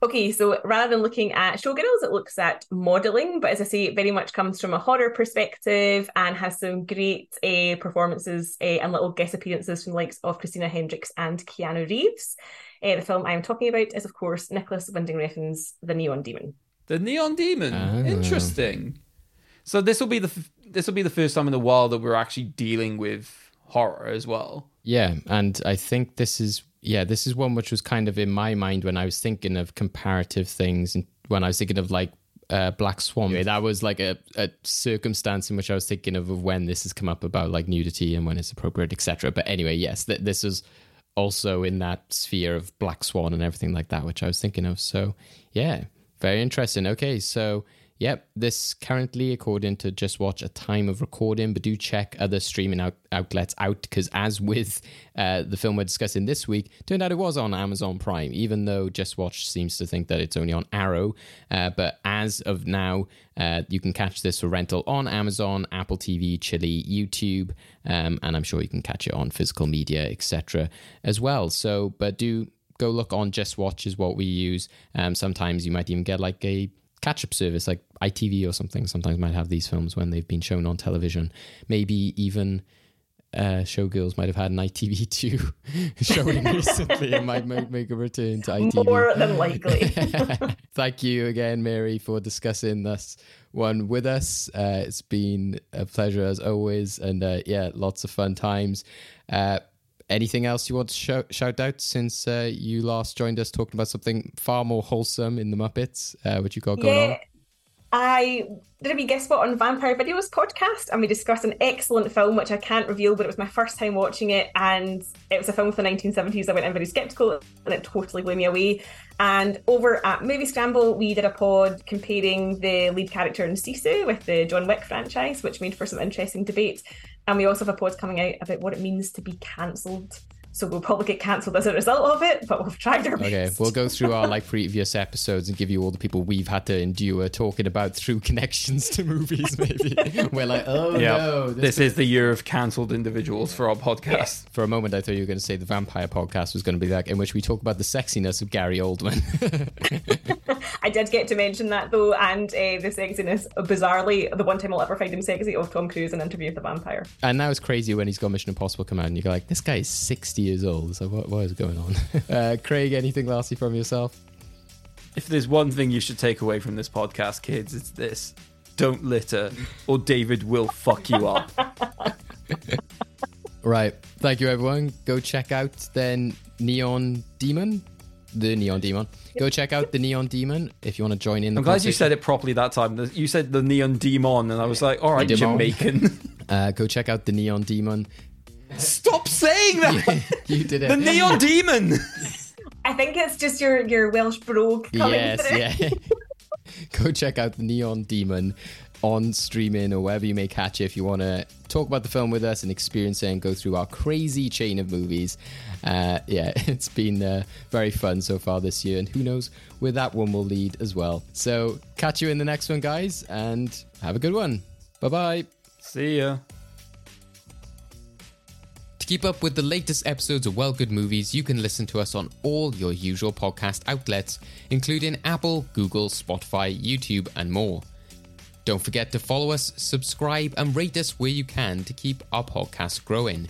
Okay, so rather than looking at showgirls, it looks at modelling, but as I say, it very much comes from a horror perspective and has some great uh, performances uh, and little guest appearances from the likes of Christina Hendricks and Keanu Reeves. Uh, the film I'm talking about is, of course, Nicolas Winding Refn's The Neon Demon. The Neon Demon. Ah. Interesting. So this will be the f- this will be the first time in a while that we're actually dealing with horror as well. Yeah, and I think this is yeah, this is one which was kind of in my mind when I was thinking of comparative things and when I was thinking of like uh, Black Swan. That was like a, a circumstance in which I was thinking of, of when this has come up about like nudity and when it's appropriate, etc. But anyway, yes, th- this is also in that sphere of Black Swan and everything like that, which I was thinking of. So yeah, very interesting. Okay, so Yep, this currently, according to Just Watch, a time of recording, but do check other streaming out- outlets out because, as with uh, the film we're discussing this week, turned out it was on Amazon Prime, even though Just Watch seems to think that it's only on Arrow. Uh, but as of now, uh, you can catch this for rental on Amazon, Apple TV, Chili, YouTube, um, and I'm sure you can catch it on physical media, etc. as well. So, but do go look on Just Watch is what we use. Um, sometimes you might even get like a catch up service like ITV or something. Sometimes might have these films when they've been shown on television. Maybe even uh, Showgirls might have had an ITV2 (laughs) (laughs) showing (laughs) recently and might make, make a return to ITV. More than likely. Thank you again, Mary, for discussing this one with us. Uh, it's been a pleasure as always, and uh, yeah, lots of fun times. Uh, anything else you want to shout, shout out since uh, you last joined us talking about something far more wholesome in the Muppets, uh, which you got going yeah. on? I did a wee guest spot on Vampire Videos podcast, and we discussed an excellent film which I can't reveal, but it was my first time watching it, and it was a film from the 1970s. I went in very skeptical, and it totally blew me away. And over at Movie Scramble, we did a pod comparing the lead character in Sisu with the John Wick franchise, which made for some interesting debate. And we also have a pod coming out about what it means to be cancelled. So we'll probably get cancelled as a result of it, but we've tried our best. Okay, we'll go through our like (laughs) previous episodes and give you all the people we've had to endure talking about through connections to movies. Maybe (laughs) we're like, oh yeah, no, this, is the year of cancelled individuals for our podcast. For a moment, I thought you were going to say the vampire podcast was going to be like in which we talk about the sexiness of Gary Oldman. (laughs) I did get to mention that though, and uh, the sexiness, bizarrely, the one time I'll ever find him sexy of Tom Cruise in Interview with the Vampire. and now it's crazy when he's got Mission Impossible come out, and you go like, this guy is sixty years old. So what, what is going on? (laughs) uh, Craig, anything lastly from yourself? If there's one thing you should take away from this podcast, kids, it's this: don't litter, or David will fuck you up. (laughs) Right. Thank you, everyone. Go check out then Neon Demon. The Neon Demon. Go check out the Neon Demon if you want to join in. The I'm glad you said it properly that time. You said the neon demon, and I was like, all right, Demon. Jamaican. (laughs) Uh, go check out the Neon Demon. Stop saying that. (laughs) You did it. the neon demon. I think it's just your your Welsh brogue coming Yes, through. yeah. (laughs) Go check out the Neon Demon on streaming or wherever you may catch it if you want to talk about the film with us and experience it and go through our crazy chain of movies. Uh, yeah, (laughs) it's been uh, very fun so far this year, and who knows where that one will lead as well. So, catch you in the next one, guys, and have a good one. Bye bye. See ya. Keep up with the latest episodes of Well Good Movies, you can listen to us on all your usual podcast outlets, including Apple, Google, Spotify, YouTube, and more. Don't forget to follow us, subscribe, and rate us where you can to keep our podcast growing.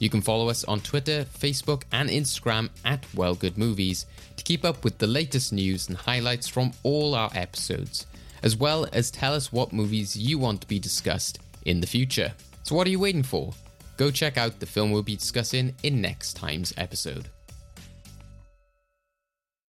You can follow us on Twitter, Facebook, and Instagram at Well Good Movies to keep up with the latest news and highlights from all our episodes, as well as tell us what movies you want to be discussed in the future. So, what are you waiting for? Go check out the film we'll be discussing in next time's episode.